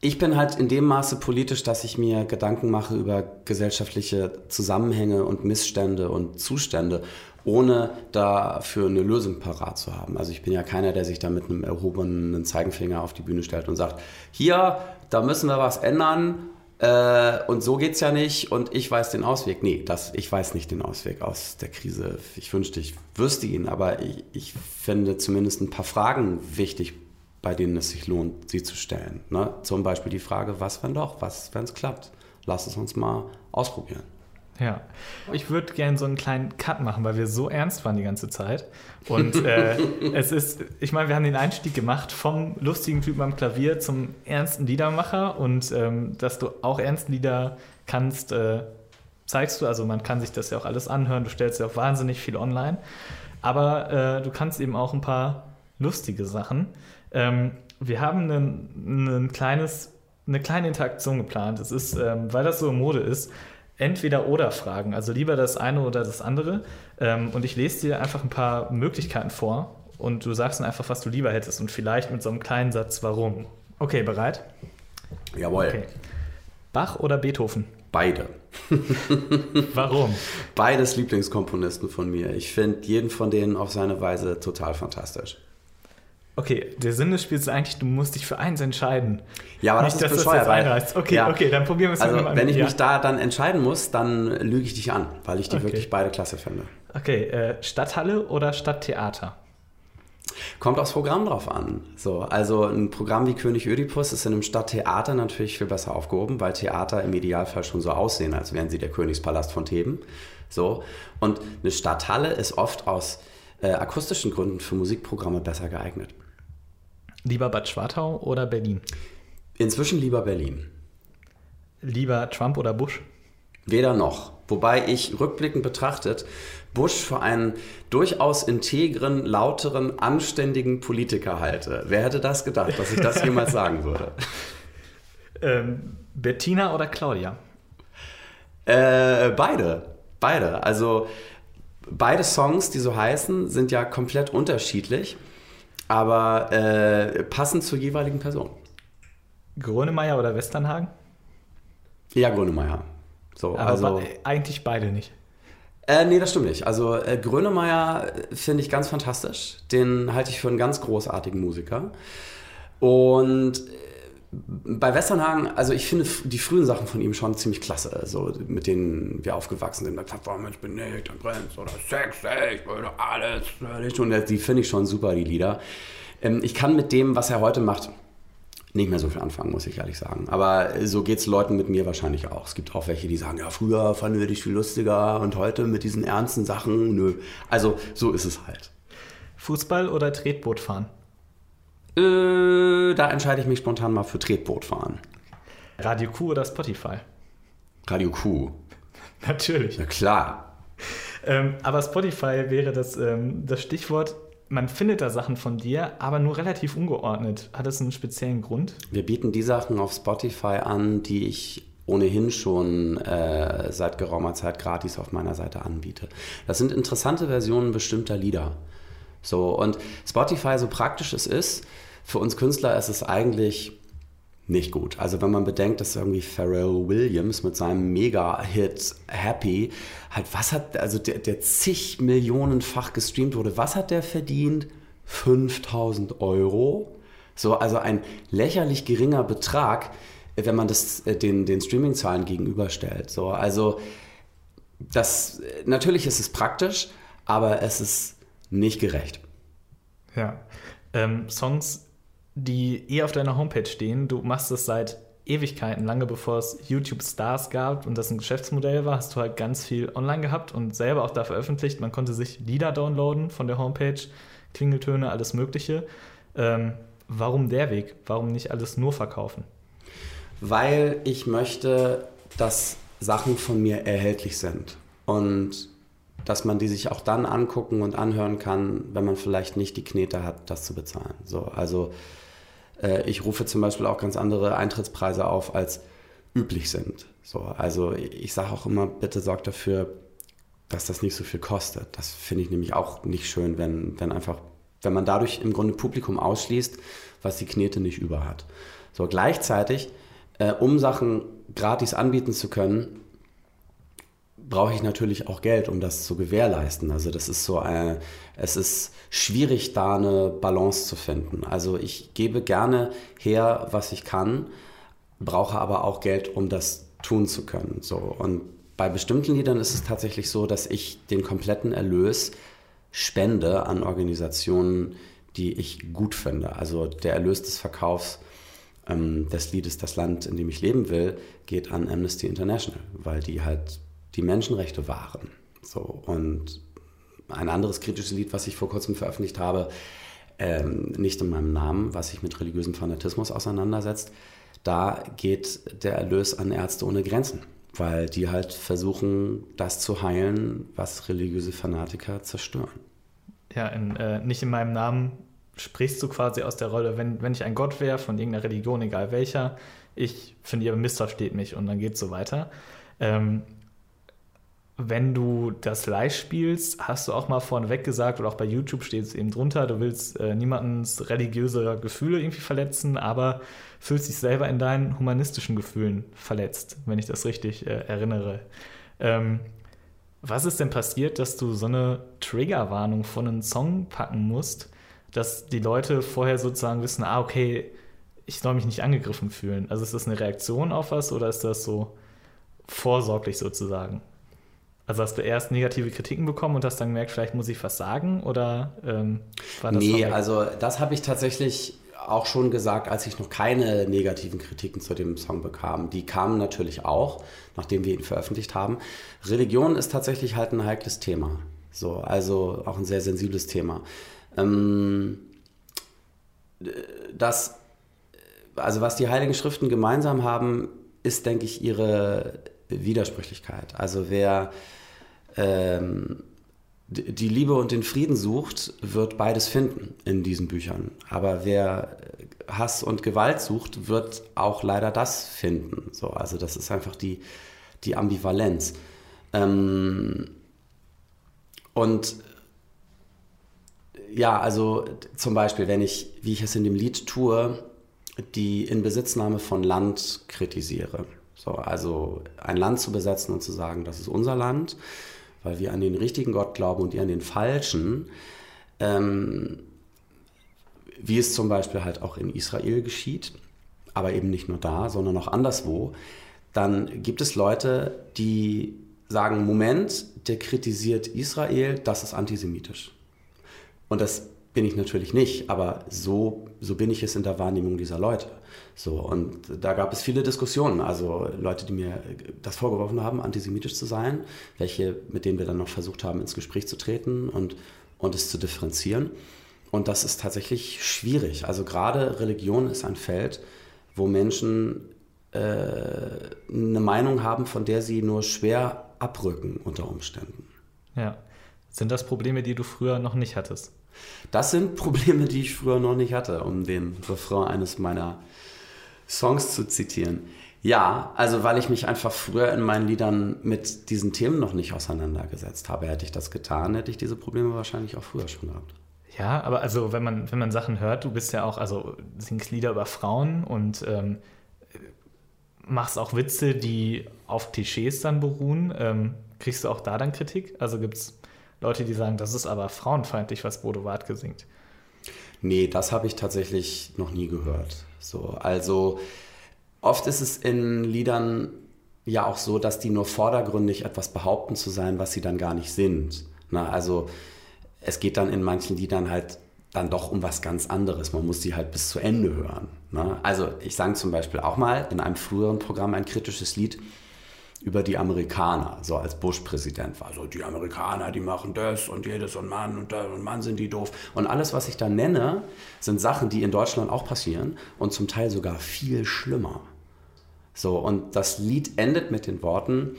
Ich bin halt in dem Maße politisch, dass ich mir Gedanken mache über gesellschaftliche Zusammenhänge und Missstände und Zustände, ohne dafür eine Lösung parat zu haben. Also ich bin ja keiner, der sich da mit einem erhobenen Zeigenfinger auf die Bühne stellt und sagt, hier, da müssen wir was ändern äh, und so geht's ja nicht und ich weiß den Ausweg. Nee, das, ich weiß nicht den Ausweg aus der Krise. Ich wünschte, ich wüsste ihn, aber ich, ich finde zumindest ein paar Fragen wichtig, bei denen es sich lohnt, sie zu stellen. Ne? Zum Beispiel die Frage, was wenn doch, was wenn es klappt? Lass es uns mal ausprobieren. Ja, ich würde gerne so einen kleinen Cut machen, weil wir so ernst waren die ganze Zeit. Und äh, es ist, ich meine, wir haben den Einstieg gemacht vom lustigen Typen am Klavier zum ernsten Liedermacher und ähm, dass du auch ernsten Lieder kannst, äh, zeigst du. Also man kann sich das ja auch alles anhören, du stellst ja auch wahnsinnig viel online. Aber äh, du kannst eben auch ein paar lustige Sachen. Ähm, wir haben ein, ein kleines, eine kleine Interaktion geplant. Es ist, ähm, weil das so in Mode ist, entweder oder Fragen, also lieber das eine oder das andere. Ähm, und ich lese dir einfach ein paar Möglichkeiten vor und du sagst dann einfach, was du lieber hättest und vielleicht mit so einem kleinen Satz, warum. Okay, bereit? Jawohl. Okay. Bach oder Beethoven? Beide. Warum? Beides Lieblingskomponisten von mir. Ich finde jeden von denen auf seine Weise total fantastisch. Okay, der Sinn des Spiels ist eigentlich, du musst dich für eins entscheiden. Ja, aber Nicht, das ist das bescheuert. einreißt. Okay, ja. okay, dann probieren wir es Also, mal wenn ich ja. mich da dann entscheiden muss, dann lüge ich dich an, weil ich die Okay. wirklich beide klasse finde. Okay, äh, Stadthalle oder Stadttheater? Kommt aufs Programm drauf an. So, also ein Programm wie König Ödipus ist in einem Stadttheater natürlich viel besser aufgehoben, weil Theater im Idealfall schon so aussehen, als wären sie der Königspalast von Theben. So. Und eine Stadthalle ist oft aus äh, akustischen Gründen für Musikprogramme besser geeignet. Lieber Bad Schwartau oder Berlin? Inzwischen lieber Berlin. Lieber Trump oder Bush? Weder noch. Wobei ich rückblickend betrachtet Bush für einen durchaus integren, lauteren, anständigen Politiker halte. Wer hätte das gedacht, dass ich das jemals sagen würde? Ähm, Bettina oder Claudia? Äh, beide. Beide. Also beide Songs, die so heißen, sind ja komplett unterschiedlich, aber äh, passend zur jeweiligen Person. Grönemeyer oder Westernhagen? Ja, Grönemeyer. So, Aber also, be- eigentlich beide nicht. äh, nee, das stimmt nicht. Also äh, Grönemeyer äh, finde ich ganz fantastisch. Den halte ich für einen ganz großartigen Musiker. Und äh, bei Westernhagen, also ich finde die frühen Sachen von ihm schon ziemlich klasse, so mit denen wir aufgewachsen sind. Mit Plattform, ich bin nicht ein Prinz oder sexy, ich will alles. Und äh, die finde ich schon super, die Lieder. Ähm, ich kann mit dem, was er heute macht, nicht mehr so viel anfangen, muss ich ehrlich sagen. Aber äh, so geht es Leuten mit mir wahrscheinlich auch. Es gibt auch welche, die sagen, ja, früher fanden wir dich viel lustiger und heute mit diesen ernsten Sachen, nö. Also so ist es halt. Fußball oder Tretboot fahren? Äh, da entscheide ich mich spontan mal für Tretboot fahren. Radio Q oder Spotify? Radio Q. Natürlich. Ja klar. Ähm, aber Spotify wäre das, ähm, das Stichwort. Man findet da Sachen von dir, aber nur relativ ungeordnet. Hat das einen speziellen Grund? Wir bieten die Sachen auf Spotify an, die ich ohnehin schon äh, seit geraumer Zeit gratis auf meiner Seite anbiete. Das sind interessante Versionen bestimmter Lieder. So, und Spotify, so praktisch es ist, für uns Künstler ist es eigentlich nicht gut. Also wenn man bedenkt, dass irgendwie Pharrell Williams mit seinem Mega-Hit Happy halt, was hat, also der, der zig Millionenfach gestreamt wurde, was hat der verdient? 5000 Euro. So, also ein lächerlich geringer Betrag, wenn man das äh, den, den Streaming-Zahlen gegenüberstellt. So, also das, natürlich ist es praktisch, aber es ist nicht gerecht. Ja. Ähm, Songs, die eh auf deiner Homepage stehen, du machst es seit Ewigkeiten, lange bevor es YouTube-Stars gab und das ein Geschäftsmodell war, hast du halt ganz viel online gehabt und selber auch da veröffentlicht. Man konnte sich Lieder downloaden von der Homepage, Klingeltöne, alles Mögliche. Ähm, warum der Weg? Warum nicht alles nur verkaufen? Weil ich möchte, dass Sachen von mir erhältlich sind und dass man die sich auch dann angucken und anhören kann, wenn man vielleicht nicht die Knete hat, das zu bezahlen. So, also äh, ich rufe zum Beispiel auch ganz andere Eintrittspreise auf, als üblich sind. So, also ich sage auch immer, bitte sorgt dafür, dass das nicht so viel kostet. Das finde ich nämlich auch nicht schön, wenn, wenn einfach wenn man dadurch im Grunde Publikum ausschließt, was die Knete nicht über hat. So gleichzeitig, äh, um Sachen gratis anbieten zu können, brauche ich natürlich auch Geld, um das zu gewährleisten. Also das ist so eine, es ist schwierig, da eine Balance zu finden. Also ich gebe gerne her, was ich kann, brauche aber auch Geld, um das tun zu können. So und bei bestimmten Liedern ist es tatsächlich so, dass ich den kompletten Erlös spende an Organisationen, die ich gut finde. Also der Erlös des Verkaufs ähm, des Liedes Das Land, in dem ich leben will, geht an Amnesty International, weil die halt die Menschenrechte wahren. So, und ein anderes kritisches Lied, was ich vor kurzem veröffentlicht habe, ähm, nicht in meinem Namen, was sich mit religiösem Fanatismus auseinandersetzt, da geht der Erlös an Ärzte ohne Grenzen, weil die halt versuchen, das zu heilen, was religiöse Fanatiker zerstören. Ja, in, äh, nicht in meinem Namen sprichst du quasi aus der Rolle, wenn, wenn ich ein Gott wäre, von irgendeiner Religion, egal welcher, ich finde, ihr missversteht mich und dann geht es so weiter. Ähm, wenn du das live spielst, hast du auch mal vorneweg gesagt, oder auch bei YouTube steht es eben drunter, du willst äh, niemandens religiöse Gefühle irgendwie verletzen, aber fühlst dich selber in deinen humanistischen Gefühlen verletzt, wenn ich das richtig äh, erinnere. Ähm, was ist denn passiert, dass du so eine Triggerwarnung von einem Song packen musst, dass die Leute vorher sozusagen wissen, ah, okay, ich soll mich nicht angegriffen fühlen. Also ist das eine Reaktion auf was oder ist das so vorsorglich sozusagen? Also hast du erst negative Kritiken bekommen und hast dann gemerkt, vielleicht muss ich was sagen oder ähm, war das Nee, also das habe ich tatsächlich auch schon gesagt, als ich noch keine negativen Kritiken zu dem Song bekam. Die kamen natürlich auch, nachdem wir ihn veröffentlicht haben. Religion ist tatsächlich halt ein heikles Thema. So, also auch ein sehr sensibles Thema. Ähm, das, also was die Heiligen Schriften gemeinsam haben, ist, denke ich, ihre Widersprüchlichkeit. Also wer ähm, die Liebe und den Frieden sucht, wird beides finden in diesen Büchern. Aber wer Hass und Gewalt sucht, wird auch leider das finden. So, also das ist einfach die, die Ambivalenz. Ähm, und ja, also zum Beispiel, wenn ich, wie ich es in dem Lied tue, die Inbesitznahme von Land kritisiere. So, also ein Land zu besetzen und zu sagen, das ist unser Land, weil wir an den richtigen Gott glauben und ihr an den falschen. Ähm, wie es zum Beispiel halt auch in Israel geschieht, aber eben nicht nur da, sondern auch anderswo, dann gibt es Leute, die sagen, Moment, der kritisiert Israel, das ist antisemitisch. Und das bin ich natürlich nicht, aber so, so bin ich es in der Wahrnehmung dieser Leute. So, und da gab es viele Diskussionen, also Leute, die mir das vorgeworfen haben, antisemitisch zu sein, welche, mit denen wir dann noch versucht haben, ins Gespräch zu treten und, und es zu differenzieren. Und das ist tatsächlich schwierig. Also gerade Religion ist ein Feld, wo Menschen äh, eine Meinung haben, von der sie nur schwer abrücken unter Umständen. Ja. Sind das Probleme, die du früher noch nicht hattest? Das sind Probleme, die ich früher noch nicht hatte, um den Refrain eines meiner Songs zu zitieren. Ja, also weil ich mich einfach früher in meinen Liedern mit diesen Themen noch nicht auseinandergesetzt habe. Hätte ich das getan, hätte ich diese Probleme wahrscheinlich auch früher schon gehabt. Ja, aber also wenn man, wenn man Sachen hört, du bist ja auch, also singst Lieder über Frauen und ähm, machst auch Witze, die auf Klischees dann beruhen. Ähm, kriegst du auch da dann Kritik? Also gibt es Leute, die sagen, das ist aber frauenfeindlich, was Bodo Wartke singt? Nee, das habe ich tatsächlich noch nie gehört. So, also oft ist es in Liedern ja auch so, dass die nur vordergründig etwas behaupten zu sein, was sie dann gar nicht sind. Na, also es geht dann in manchen Liedern halt dann doch um was ganz anderes. Man muss sie halt bis zu Ende hören. Ne? Also ich sang zum Beispiel auch mal in einem früheren Programm ein kritisches Lied über die Amerikaner, so als Bush-Präsident war. So, die Amerikaner, die machen das und jedes und Mann und das und Mann sind die doof. Und alles, was ich da nenne, sind Sachen, die in Deutschland auch passieren und zum Teil sogar viel schlimmer. So, und das Lied endet mit den Worten,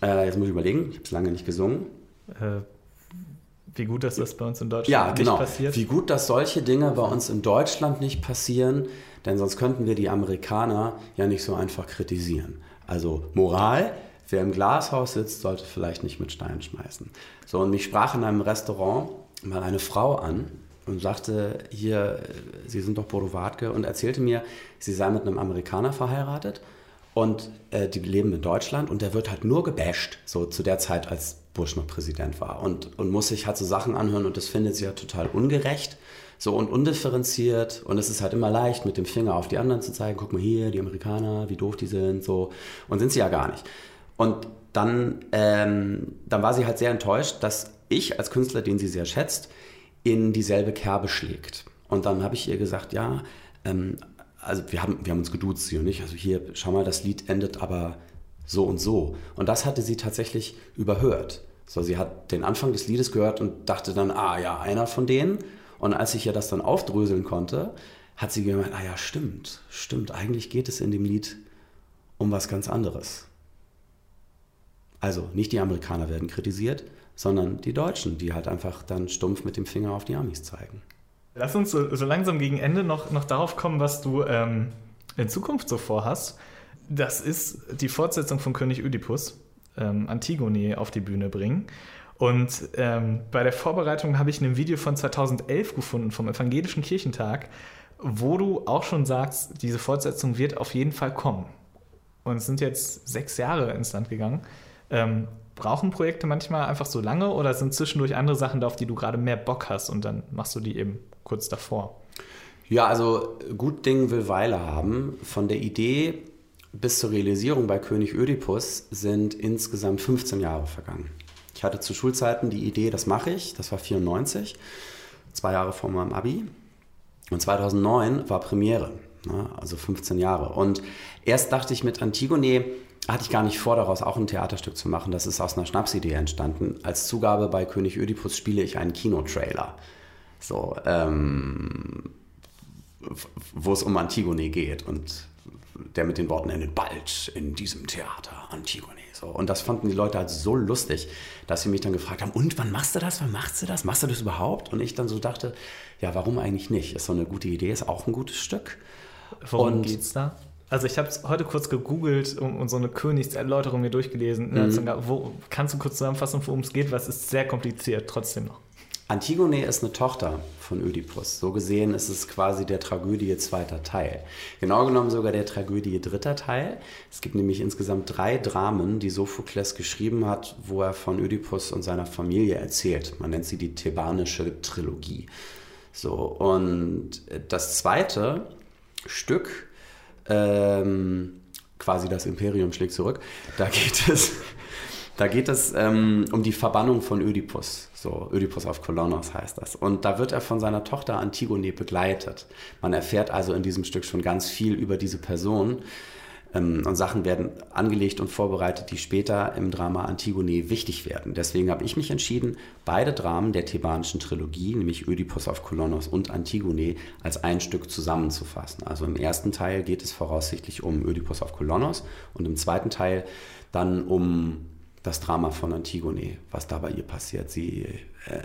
äh, jetzt muss ich überlegen, ich habe es lange nicht gesungen. Äh, wie gut, dass das bei uns in Deutschland ja, genau. nicht passiert. Wie gut, dass solche Dinge bei uns in Deutschland nicht passieren, denn sonst könnten wir die Amerikaner ja nicht so einfach kritisieren. Also Moral, wer im Glashaus sitzt, sollte vielleicht nicht mit Steinen schmeißen. So, und mich sprach in einem Restaurant mal eine Frau an und sagte, hier, Sie sind doch Bodo Wartke und erzählte mir, sie sei mit einem Amerikaner verheiratet und äh, die leben in Deutschland und der wird halt nur gebasht, so zu der Zeit, als Bush noch Präsident war und, und muss sich halt so Sachen anhören und das findet sie ja total ungerecht so und undifferenziert und es ist halt immer leicht mit dem Finger auf die anderen zu zeigen, guck mal hier, die Amerikaner, wie doof die sind, so und sind sie ja gar nicht. Und dann, ähm, dann war sie halt sehr enttäuscht, dass ich als Künstler, den sie sehr schätzt, in dieselbe Kerbe schlägt. Und dann habe ich ihr gesagt, ja, ähm, also wir haben, wir haben uns geduzt, sie und ich, also hier, schau mal, das Lied endet aber so und so. Und das hatte sie tatsächlich überhört. So, sie hat den Anfang des Liedes gehört und dachte dann, ah ja, einer von denen. Und als ich ihr das dann aufdröseln konnte, hat sie gemeint, ah ja, stimmt, stimmt, eigentlich geht es in dem Lied um was ganz anderes. Also nicht die Amerikaner werden kritisiert, sondern die Deutschen, die halt einfach dann stumpf mit dem Finger auf die Amis zeigen. Lass uns so, so langsam gegen Ende noch, noch darauf kommen, was du ähm, in Zukunft so vorhast. Das ist die Fortsetzung von König Ödipus, ähm, Antigone auf die Bühne bringen. Und ähm, bei der Vorbereitung habe ich ein Video von 2011 gefunden vom Evangelischen Kirchentag, wo du auch schon sagst, diese Fortsetzung wird auf jeden Fall kommen. Und es sind jetzt sechs Jahre ins Land gegangen. Ähm, brauchen Projekte manchmal einfach so lange oder sind zwischendurch andere Sachen da, auf die du gerade mehr Bock hast und dann machst du die eben kurz davor? Ja, also gut Ding will Weile haben. Von der Idee bis zur Realisierung bei König Ödipus sind insgesamt 15 Jahre vergangen. Ich hatte zu Schulzeiten die Idee, das mache ich, das war 94, zwei Jahre vor meinem Abi. Und 2009 war Premiere, ne, also 15 Jahre. Und erst dachte ich mit Antigone, hatte ich gar nicht vor, daraus auch ein Theaterstück zu machen. Das ist aus einer Schnapsidee entstanden. Als Zugabe bei König Ödipus spiele ich einen Kinotrailer. So, ähm, wo es um Antigone geht und der mit den Worten endet, bald in diesem Theater Antigone. So, und das fanden die Leute halt so lustig, dass sie mich dann gefragt haben, und wann machst du das, wann machst du das, machst du das überhaupt? Und ich dann so dachte, ja, warum eigentlich nicht? Ist so eine gute Idee, ist auch ein gutes Stück. Worum und geht's da? Also ich habe es heute kurz gegoogelt und, und, so eine Königserläuterung mir durchgelesen. Mhm. Wo, kannst du kurz zusammenfassen, worum es geht? Was ist sehr kompliziert trotzdem noch? Antigone ist eine Tochter von Ödipus. So gesehen ist es quasi der Tragödie zweiter Teil. Genau genommen sogar der Tragödie dritter Teil. Es gibt nämlich insgesamt drei Dramen, die Sophokles geschrieben hat, wo er von Ödipus und seiner Familie erzählt. Man nennt sie die thebanische Trilogie. So, und das zweite Stück, ähm, quasi das Imperium schlägt zurück, da geht es da geht es ähm, um die Verbannung von Ödipus. So, Ödipus auf Kolonos heißt das. Und da wird er von seiner Tochter Antigone begleitet. Man erfährt also in diesem Stück schon ganz viel über diese Person. Ähm, und Sachen werden angelegt und vorbereitet, die später im Drama Antigone wichtig werden. Deswegen habe ich mich entschieden, beide Dramen der thebanischen Trilogie, nämlich Ödipus auf Kolonos und Antigone, als ein Stück zusammenzufassen. Also im ersten Teil geht es voraussichtlich um Ödipus auf Kolonos und im zweiten Teil dann um das Drama von Antigone, was da bei ihr passiert. Sie, äh,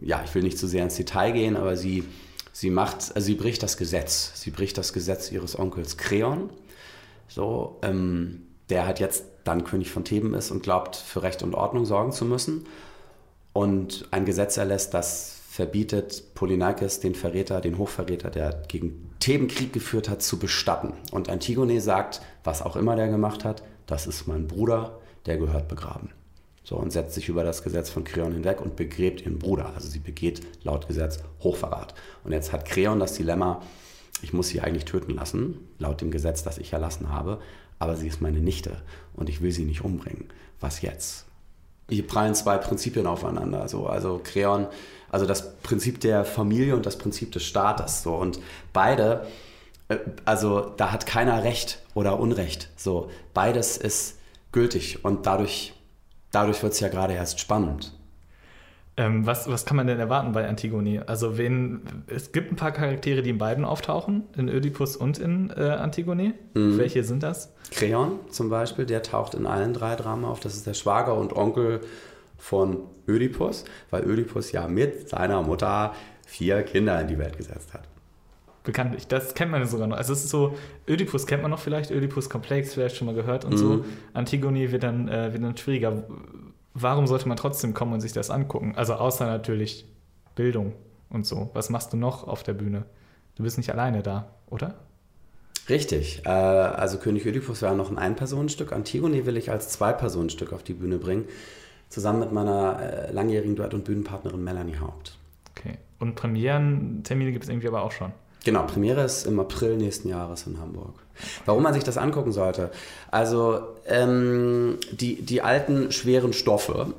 ja, ich will nicht zu sehr ins Detail gehen, aber sie, sie macht, also sie bricht das Gesetz. Sie bricht das Gesetz ihres Onkels Kreon, so, ähm, der halt jetzt dann König von Theben ist und glaubt, für Recht und Ordnung sorgen zu müssen. Und ein Gesetz erlässt, das verbietet, Polyneikes, den Verräter, den Hochverräter, der gegen Theben Krieg geführt hat, zu bestatten. Und Antigone sagt, was auch immer der gemacht hat, das ist mein Bruder, der gehört begraben. So, und setzt sich über das Gesetz von Kreon hinweg und begräbt ihren Bruder. Also sie begeht laut Gesetz Hochverrat. Und jetzt hat Kreon das Dilemma, ich muss sie eigentlich töten lassen, laut dem Gesetz, das ich erlassen habe, aber sie ist meine Nichte und ich will sie nicht umbringen. Was jetzt? Hier prallen zwei Prinzipien aufeinander. So, also Kreon, also das Prinzip der Familie und das Prinzip des Staates. So, und beide, äh, also da hat keiner Recht oder Unrecht. So, beides ist gültig und dadurch, dadurch wird es ja gerade erst spannend. Ähm, was, was kann man denn erwarten bei Antigone? Also wen, es gibt ein paar Charaktere, die in beiden auftauchen, in Ödipus und in äh, Antigone. Mhm. Welche sind das? Kreon zum Beispiel, der taucht in allen drei Dramen auf. Das ist der Schwager und Onkel von Ödipus, weil Ödipus ja mit seiner Mutter vier Kinder in die Welt gesetzt hat bekanntlich. Das kennt man sogar noch. Also es ist so, Ödipus kennt man noch vielleicht, Ödipus Komplex vielleicht schon mal gehört und mhm. so. Antigone wird dann, äh, wird dann schwieriger. Warum sollte man trotzdem kommen und sich das angucken? Also außer natürlich Bildung und so. Was machst du noch auf der Bühne? Du bist nicht alleine da, oder? Richtig. Äh, also König Oedipus wäre noch ein Ein-Personen-Stück. Antigone will ich als Zwei-Personen-Stück auf die Bühne bringen, zusammen mit meiner äh, langjährigen Duett- und Bühnenpartnerin Melanie Haupt. Okay. Und Premierentermine gibt es irgendwie aber auch schon. Genau, Premiere ist im April nächsten Jahres in Hamburg. Warum man sich das angucken sollte? Also ähm, die, die alten schweren Stoffe,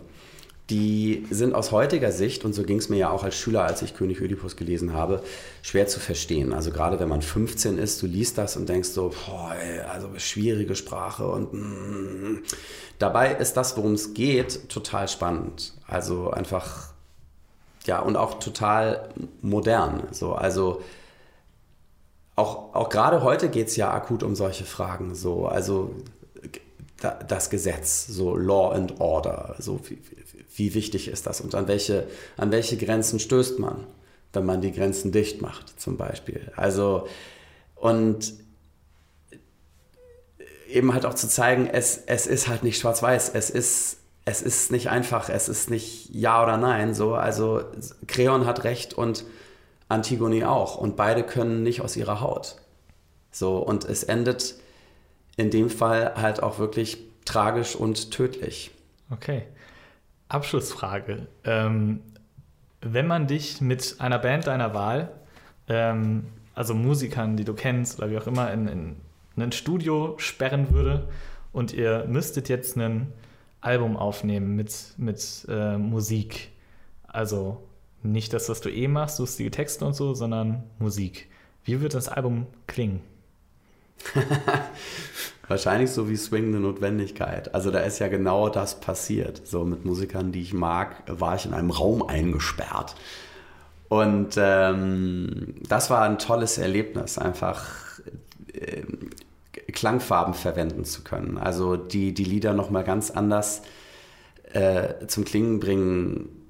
die sind aus heutiger Sicht, und so ging es mir ja auch als Schüler, als ich König Ödipus gelesen habe, schwer zu verstehen. Also gerade wenn man 15 ist, du liest das und denkst so, boah, also schwierige Sprache und mm. dabei ist das, worum es geht, total spannend. Also einfach, ja, und auch total modern. So, also auch, auch gerade heute geht es ja akut um solche Fragen. So, also das Gesetz, so Law and Order, so wie, wie wichtig ist das und an welche, an welche Grenzen stößt man, wenn man die Grenzen dicht macht, zum Beispiel. Also, und eben halt auch zu zeigen, es, es ist halt nicht schwarz-weiß, es ist, es ist nicht einfach, es ist nicht ja oder nein, so, also Creon hat recht und Antigone auch und beide können nicht aus ihrer Haut. So, und es endet in dem Fall halt auch wirklich tragisch und tödlich. Okay. Abschlussfrage. Ähm, wenn man dich mit einer Band deiner Wahl, ähm, also Musikern, die du kennst oder wie auch immer, in, in, in ein Studio sperren würde und ihr müsstet jetzt ein Album aufnehmen mit, mit äh, Musik, also nicht das, was du eh machst, lustige Texte und so, sondern Musik. Wie wird das Album klingen? Wahrscheinlich so wie Swingende Notwendigkeit. Also da ist ja genau das passiert. So mit Musikern, die ich mag, war ich in einem Raum eingesperrt. Und ähm, das war ein tolles Erlebnis, einfach äh, Klangfarben verwenden zu können. Also die, die Lieder nochmal ganz anders äh, zum Klingen bringen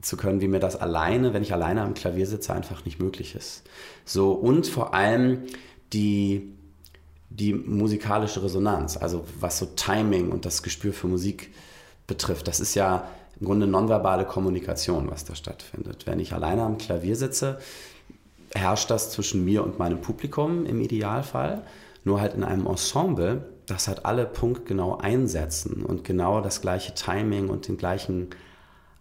zu können, wie mir das alleine, wenn ich alleine am Klavier sitze, einfach nicht möglich ist. So und vor allem die die musikalische Resonanz, also was so Timing und das Gespür für Musik betrifft. Das ist ja im Grunde nonverbale Kommunikation, was da stattfindet. Wenn ich alleine am Klavier sitze, herrscht das zwischen mir und meinem Publikum im Idealfall, nur halt in einem Ensemble, das halt alle punktgenau einsetzen und genau das gleiche Timing und den gleichen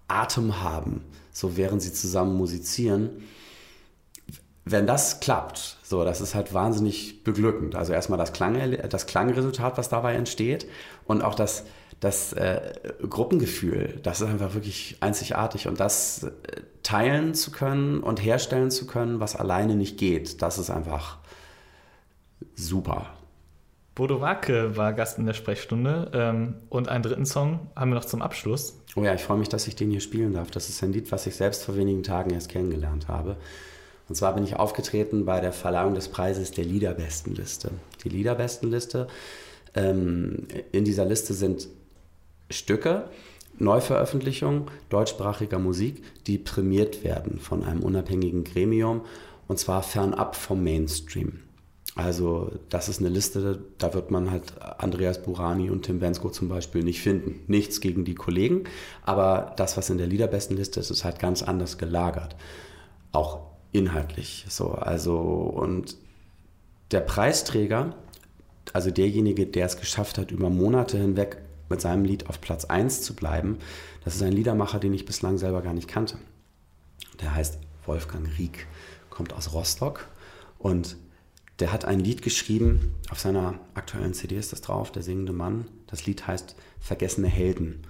Atem haben, so während sie zusammen musizieren wenn das klappt, so, das ist halt wahnsinnig beglückend. Also erstmal das, Klang, das Klangresultat, was dabei entsteht und auch das, das äh, Gruppengefühl, das ist einfach wirklich einzigartig. Und das äh, teilen zu können und herstellen zu können, was alleine nicht geht, das ist einfach super. Bodo Wake war Gast in der Sprechstunde ähm, und einen dritten Song haben wir noch zum Abschluss. Oh ja, ich freue mich, dass ich den hier spielen darf. Das ist ein Lied, was ich selbst vor wenigen Tagen erst kennengelernt habe. Und zwar bin ich aufgetreten bei der Verleihung des Preises der Liederbestenliste. Die Liederbestenliste, ähm, in dieser Liste sind Stücke, Neuveröffentlichungen deutschsprachiger Musik, die prämiert werden von einem unabhängigen Gremium und zwar fernab vom Mainstream. Also das ist eine Liste, da wird man halt Andreas Burani und Tim Bensko zum Beispiel nicht finden. Nichts gegen die Kollegen, aber das, was in der Liederbestenliste ist, ist halt ganz anders gelagert. Auch inhaltlich. So, also, und der Preisträger, also derjenige, der es geschafft hat, über Monate hinweg mit seinem Lied auf Platz 1 zu bleiben, das ist ein Liedermacher, den ich bislang selber gar nicht kannte. Der heißt Wolfgang Rieck, kommt aus Rostock und der hat ein Lied geschrieben, auf seiner aktuellen CD ist das drauf, Der singende Mann. Das Lied heißt Vergessene Helden.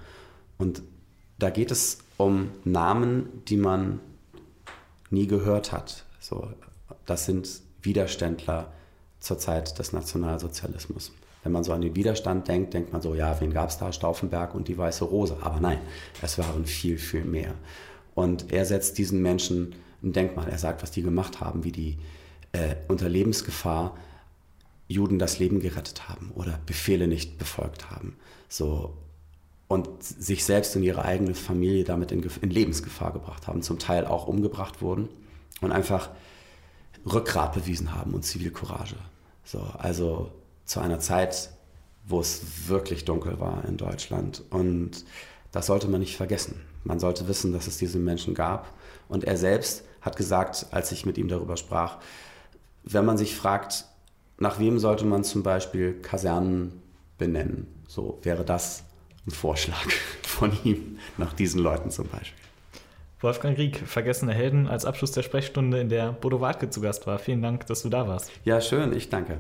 Und da geht es um Namen, die man nie gehört hat. So, das sind Widerständler zur Zeit des Nationalsozialismus. Wenn man so an den Widerstand denkt, denkt man so, ja, wen gab es da? Stauffenberg und die Weiße Rose. Aber nein, es waren viel, viel mehr. Und er setzt diesen Menschen ein Denkmal. Er sagt, was die gemacht haben, wie die äh, unter Lebensgefahr Juden das Leben gerettet haben oder Befehle nicht befolgt haben. So, und sich selbst und ihre eigene Familie damit in, in, Lebensgefahr gebracht haben, zum Teil auch umgebracht wurden und einfach Rückgrat bewiesen haben und Zivilcourage. So, also zu einer Zeit, wo es wirklich dunkel war in Deutschland. Und das sollte man nicht vergessen. Man sollte wissen, dass es diese Menschen gab. Und er selbst hat gesagt, als ich mit ihm darüber sprach, wenn man sich fragt, nach wem sollte man zum Beispiel Kasernen benennen, so wäre das ein Vorschlag von ihm, nach diesen Leuten zum Beispiel. Wolfgang Rieck, Vergessene Helden, als Abschluss der Sprechstunde, in der Bodo Wartke zu Gast war. Vielen Dank, dass du da warst. Ja, schön, ich danke.